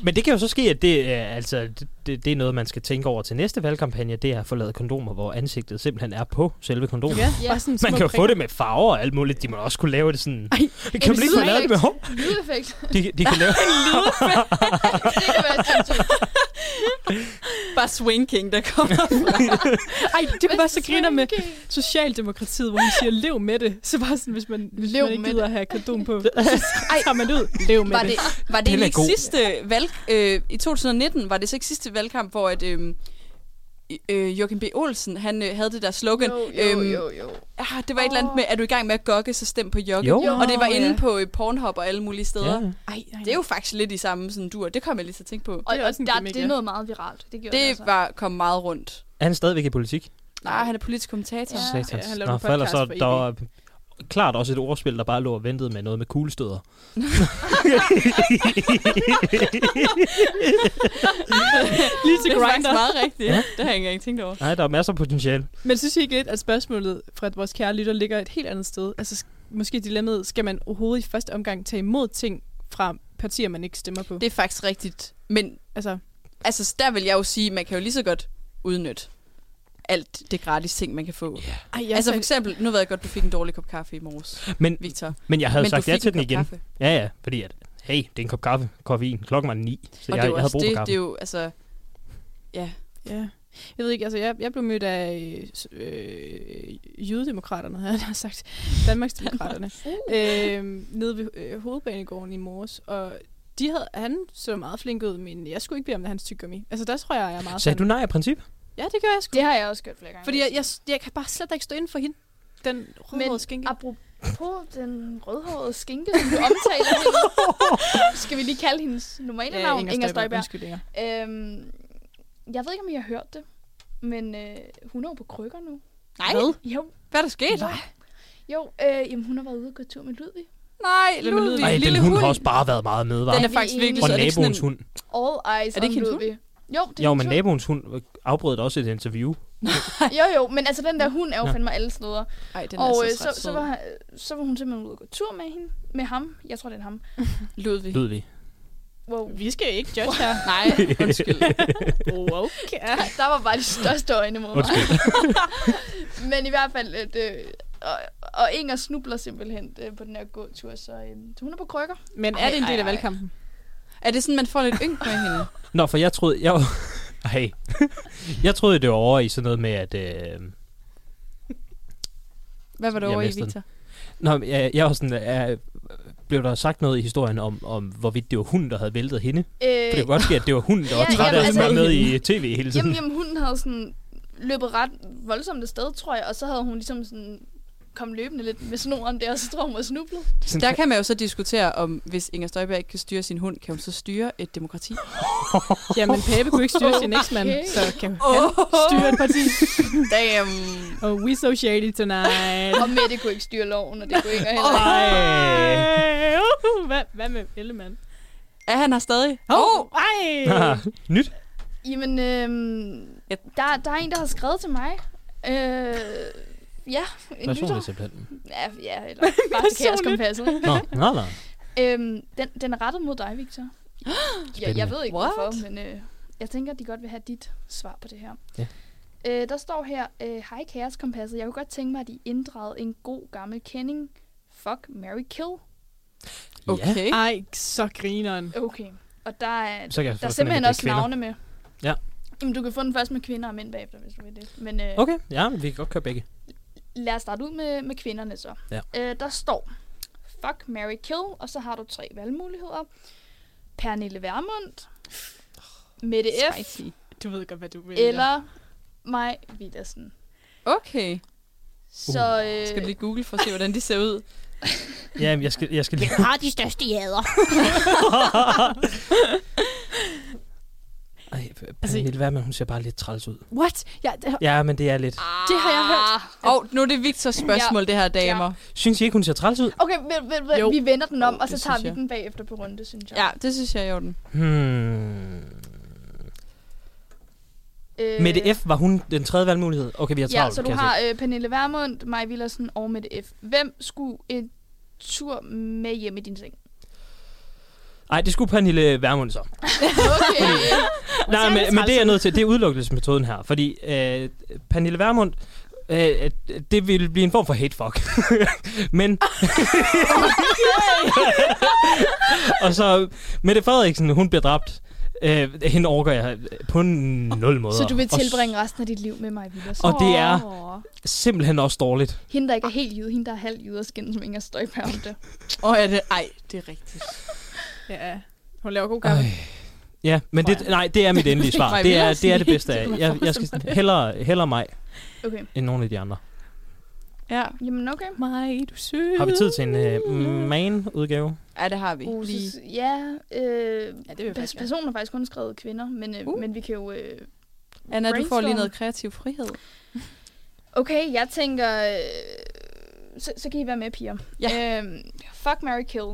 men det kan jo så ske, at det, er, altså, det, det, er noget, man skal tænke over til næste valgkampagne. Det er at få lavet kondomer, hvor ansigtet simpelthen er på selve kondomet. Ja, Ja. sådan Man kan jo få det med farver og alt muligt. De må også kunne lave det sådan... Ej, kan man ikke få lavet det med hår? Lydeffekt. De, de kan lave... det kan være sindssygt. Bare Swing King, der kommer. Ej, det være så griner med Socialdemokratiet, hvor man siger, lev med det. Så bare sådan, hvis man, hvis Lev man ikke med gider det. have kondom på, så tager man ud. Lev med var det. det, var det ikke sidste valg... Øh, I 2019 var det så ikke sidste valgkamp, hvor at, øh, øh, Joachim B. Olsen, han øh, havde det der slogan. Jo, jo, øhm, jo, jo. Ah, det var et eller andet med, er du i gang med at gokke, så stem på Jokke. Jo. Og det var inde ja. på øh, Pornhub og alle mulige steder. Ja. Ja. Ej, ej, Det er jo faktisk lidt i samme sådan dur. Det kom jeg lige til at tænke på. Og, Det er og også en der, gimmick, det er ja. noget meget viralt. Det gjorde det, Det altså. var kom meget rundt. Er han stadigvæk i politik? Nej, han er politisk kommentator. Ja. Satans. han laver Nå, for ellers så der var klart også et ordspil, der bare lå og ventede med noget med kuglestøder. Til Det er faktisk grinder. meget rigtigt. Ja. Det har jeg ikke engang tænkt over. Nej, der er masser af potentiale. Men synes I ikke lidt, at spørgsmålet fra vores kære lytter ligger et helt andet sted? Altså, sk- måske dilemmaet, skal man overhovedet i første omgang tage imod ting fra partier, man ikke stemmer på? Det er faktisk rigtigt. Men altså, altså, der vil jeg jo sige, man kan jo lige så godt udnytte alt det gratis ting, man kan få. Yeah. ej, Ja, altså for eksempel, nu ved jeg godt, du fik en dårlig kop kaffe i morges, Men, Victor. men jeg havde Men sagt ja fik til en den igen. Kaffe. Ja, ja, fordi at, hey, det er en kop kaffe, koffein. Klokken var ni, så Og jeg, det, er jeg havde også, brug for det, kaffe. det er jo, altså... Ja, Ja. Jeg ved ikke, altså jeg, jeg blev mødt af øh, jydedemokraterne, havde jeg sagt. Danmarksdemokraterne. øh, nede ved øh, hovedbanegården i morges. Og de havde, han så meget flink ud, men jeg skulle ikke bede om det hans tyggegummi. Altså der tror jeg, jeg er meget Sagde du nej af princip? Ja, det gør jeg sgu. Det har jeg også gjort flere gange. Fordi jeg, jeg, jeg kan bare slet ikke stå inden for hende. Den rødhårede Men skinke. apropos den rødhårede skinke, som du omtaler hende, skal vi lige kalde hendes normale navn, Inger Støjberg. Undskyld, Inger. Øhm, jeg ved ikke, om I har hørt det, men øh, hun er jo på krykker nu. Nej, Hvad? Jo, hvad er der sket? jo øh, jamen, hun har været ude og gå tur med Ludvig. Nej, er Ludvig? Ludvig. Ej, lille den hund hund. har også bare været meget med, var. Den er faktisk virkelig Og. Er naboens en- hund. All eyes Er det ikke on hendes hund? Ludvig. Jo, det er Jo, men naboens hund afbrød også et interview. Jo, jo, men altså den der hund er jo Ja. fandme alle steder. Ej, den er Og øh, altså så, så, sød. var, han- så var hun simpelthen ude og gå tur med hende. Med ham. Jeg tror, det er ham. Ludvig. Ludvig. Wow. Vi skal ikke judge her. Nej, undskyld. okay. Der var bare de største øjne mod mig. Men i hvert fald, at, øh, og, og Inger snubler simpelthen øh, på den her gåtur, så, øh, så hun er på krykker. Men er Ej, det en del af ej. valgkampen? Er det sådan, man får lidt ynk med hende? Nå, for jeg troede... Jeg, hey. jeg troede, det var over i sådan noget med, at... Øh, Hvad var det Jeg over i, mistede den. Victor? Nå, men jeg, jeg var sådan... Er, blev der sagt noget i historien om, om, hvorvidt det var hunden, der havde væltet hende? Øh, For det kan godt ske, at det var hunden, der var Ja, træt af altså- med i tv hele tiden. jamen, jamen, hunden havde sådan løbet ret voldsomt sted, tror jeg, og så havde hun ligesom sådan kom løbende lidt med snoren der, og så tror hun var snublet. Der kan man jo så diskutere, om hvis Inger Støjberg ikke kan styre sin hund, kan hun så styre et demokrati? Jamen, Pape kunne ikke styre sin eksmand, Okay. så kan han styre et parti. Damn. Oh, we so shady tonight. Og Mette kunne ikke styre loven, og det kunne Inger heller ikke. Ej. Uh, hvad, hvad med Ellemann? Er han her stadig? Oh, ej! Ah, Nyt. Jamen, øhm, der, der er en, der har skrevet til mig. Øh, ja, en lytter. Personligt simpelthen. Ja, ja, eller bare til kaoskompasset. Nå, nå, nå. Øhm, den, den er rettet mod dig, Victor. ja, jeg ved ikke What? hvorfor, men øh, jeg tænker, at de godt vil have dit svar på det her. Ja. Øh, der står her, øh, hej kaoskompasset, jeg kunne godt tænke mig, at I inddragede en god gammel kending. Fuck, Mary Kill. Okay. Ej, så grineren. Okay. Og der er, Så kan jeg der er simpelthen også er kvinder. navne med. Ja. Jamen, du kan få den først med kvinder og mænd bagefter, hvis du vil det. Men øh, Okay, ja, men vi kan godt køre begge. Lad os starte ud med, med kvinderne så. Ja. Øh, der står, fuck, Mary Kill, og så har du tre valgmuligheder. Pernille Vermund, Mette F. Spicy. Du ved godt, hvad du vil. eller mig Villersen. Okay. Så øh, Skal du lige google for at se, hvordan de ser ud? Ja, men jeg skal, jeg skal lige... har de største jader. Pernille Vermund, hun ser bare lidt træls ud. What? Ja, det, Ja, men det er lidt... det har jeg hørt. Åh, oh, nu er det Victors spørgsmål, ja. det her, damer. Synes I ikke, hun ser træls ud? Okay, ved, ved, Jo. vi vender den om, og så tager vi jeg. den bagefter på runde, synes jeg. Ja, det synes jeg er i orden. Hmm. Øh, Mette F, var hun den tredje valgmulighed? Okay, vi har Ja, travlt, så du har øh, Pernille Vermund, Maj Villersen og Mette F. Hvem skulle en tur med hjem i din seng? Se. Ej, det skulle Pernille Vermund så. Okay. Nej, men, men det er nødt til, det er udelukkelsesmetoden her, fordi øh, Pernille Vermund, øh, det vil blive en form for hate fuck. men... og så Mette Frederiksen, hun bliver dræbt. Øh, hende overgår jeg på nul måder. Så du vil tilbringe resten af dit liv med Maj Villersen? Og det er simpelthen også dårligt. Hende, der ikke er helt jyde, hende, der er halv jyde og skinner, som Inger Støjberg om det. Åh, oh, ja, det, ej, det er rigtigt. Ja, hun laver god. Ej. Ja, men det, nej, det er mit endelige svar. Det er, det er det bedste af. Jeg, jeg skal hellere, hellere mig Okay, end nogle af de andre. Ja, jamen okay. Mig, du søde. Har vi tid til en uh, man-udgave? ja det har vi. Uh, så, ja, øh, Ja, det vil pers- personen har faktisk kun skrevet kvinder, men, øh, Uh. men vi kan jo... Øh, Anna, du får lige brainstorm. noget kreativ frihed. Okay, jeg tænker... Øh, så, så kan I være med, piger. Ja. Øhm, fuck, Mary Kill.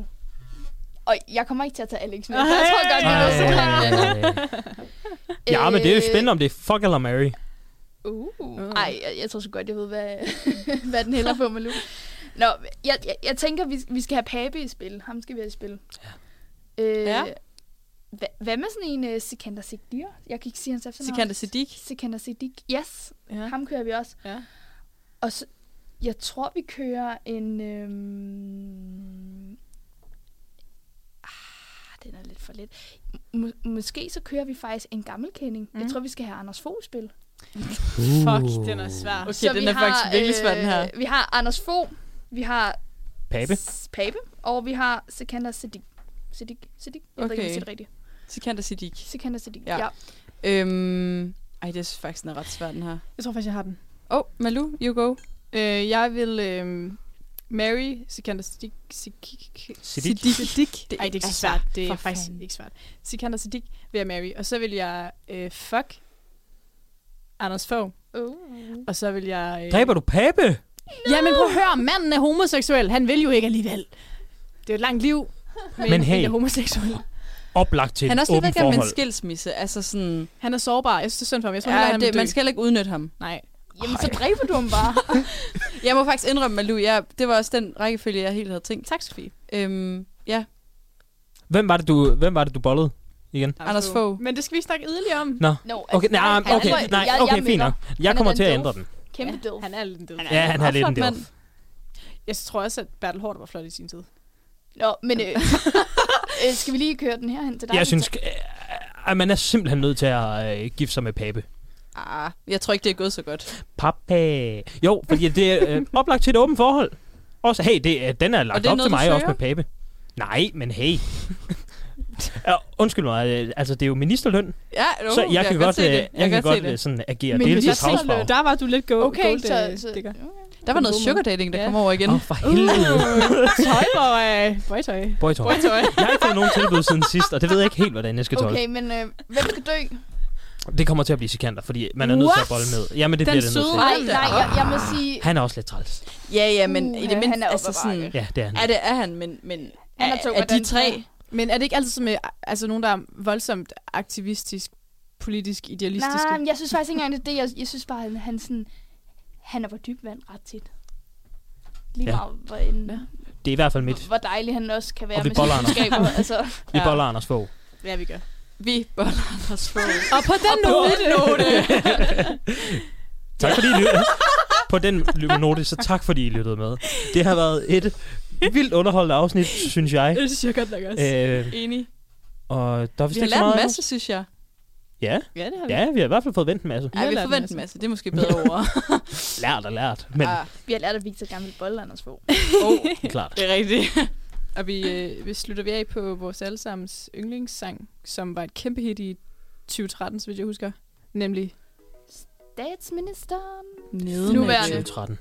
Og jeg kommer ikke til at tage Alex med. Ej. Jeg tror godt, vi Ej. ved sådan det. Ja, men det er jo spændende, om det er fuck eller Mary. Uh. Ej, jeg, jeg tror så godt, jeg ved, hvad, hvad den hælder på nu. Nå, jeg, jeg, jeg tænker, vi, vi skal have Pape i spil. Ham skal vi have i spil. Ja. Øh, Ja. Hva, hvad med sådan en uh, Sikander Sigdir? Jeg kan ikke sige hans efternavn. Sikander Siddiq. Sikander Siddiq. Yes, Ja. ham kører vi også. Ja. Og så, jeg tror, vi kører en... Øhm... Den er lidt for lidt. Må, måske så kører vi faktisk en gammel kending. Mm. Jeg tror, vi skal have Anders Fogh spil. Fuck, den er svær. Okay, Så den vi er faktisk virkelig svær, den her. øh, Vi har Anders Fogh, vi har Pape. S- Pape, og vi har Sikander Siddiq. Siddiq? Siddiq? Jeg ved ikke, om Okay. det rigtigt. Sikander Siddiq. Sikander Siddiq, Ja. ja. ja. Øhm, ej, det er faktisk den er ret svær, den her. Jeg tror faktisk, jeg har den. Åh, oh, Malu, you go. Øh, jeg vil øh, Mary Sikander Siddiq. Siddiq. Siddiq. Ej, det er ikke er så svært. Det er faktisk ikke svært. Sikander Siddiq vil jeg Mary. Og så vil jeg øh, fuck Anders Fogh. Uh. Og så vil jeg... Øh, Dræber du Pape? Ja, men prøv at høre, manden er homoseksuel. Han vil jo ikke alligevel. Det er et langt liv. Men, Men hey. en homoseksuel. Oplagt til Han er også lidt åbent væk af en skilsmisse. Altså sådan... Han er sårbar. Jeg synes, det er synd for ham. Jeg tror, ja, han det, man skal heller ikke udnytte ham. Nej. Jamen, så dræber du ham bare. Jeg må faktisk indrømme, Malu, jeg, det var også den rækkefølge, jeg helt havde tænkt. Tak, Sofie. Øhm, ja, Hvem var det, du, hvem var det, du bollede igen? Anders Fogh. Men det skal vi snakke yderligere om. Nå, No, okay, nej, han- okay, jeg- nej, okay, jeg fint nok. Jeg er kommer den til at død. ændre den. Kæmpe Ja, død. Han er lidt en død. Ja, han er lidt en mand. Jeg tror også, at Bertel Hård var flot i sin tid. Nå, men øh, øh, skal vi lige køre den her hen til dig? Jeg synes, øh, at man er simpelthen nødt til at øh, gifte sig med Pape. Ah, jeg tror ikke, det er gået så godt. Papa. Jo, fordi det er øh, oplagt til et åbent forhold. Også, hey, det, er- den er lagt det er op noget, til mig også med Pape. Nej, men hey. ja, undskyld mig, øh, altså det er jo ministerløn, Ja, jo, så jeg, kan godt, se øh, det. jeg, jeg kan godt det. øh, sådan agere Men deltids havsfrag. Der var du lidt go Okay, gold, så... øh, så stikker. Der var noget sugar dating, der Ja. kom over igen. Åh, oh, for helvede. Tøj for øh, boytøj. Boytøj. Boytøj. Jeg har ikke fået nogen tilbud siden sidst, og det ved jeg ikke helt, hvordan jeg skal tolke. Okay, men øh, hvem skal dø? Det kommer til at blive sekander, fordi man er nødt til at bolle med. Jamen, det Den bliver det nødt søde til. Nej, nej, jeg, jeg må sige... Han er også lidt træls. Ja, ja, men i Uh, det mindste, han er altså sådan... Ja, det er han. Ja, det er han, men, men Han er er, tung er at de tre... Men er det ikke altid som med, altså nogen, der er voldsomt aktivistisk, politisk, idealistiske? Nej, men jeg synes faktisk ikke engang, det er det. Jeg, jeg synes bare, at han sådan... Han er på dyb vand ret tit. Lige Ja. meget, hvor, en, Ja. Det er i hvert fald mit. hvor dejlig han også kan være Og vi med sine budskaber. altså, Vi Ja. boller Anders Fogh. Ja, vi gør. Vi boller Anders Fogh. Og på den Og på note, Tak fordi I lyttede. På den note, så tak fordi I lyttede med. Det har været et vildt underholdende afsnit, synes jeg. det synes jeg godt nok også. Øh, Enig. og der er Vi har lært meget en masse, synes jeg. Ja, ja, det har vi. ja, vi har i hvert fald fået vendt en masse. Ja, vi en forventer masse. en masse. Det er måske bedre ord. Lært og lært, men ah, vi har lært, at Victor gerne vil bolle Anders få. oh, klart. det er rigtigt. Og vi, øh, vi slutter vi af på vores allesammens yndlingssang, som var et kæmpe hit i 2013, så vidt jeg husker. Nemlig Statsministeren. Nede Nuværende. med 2013.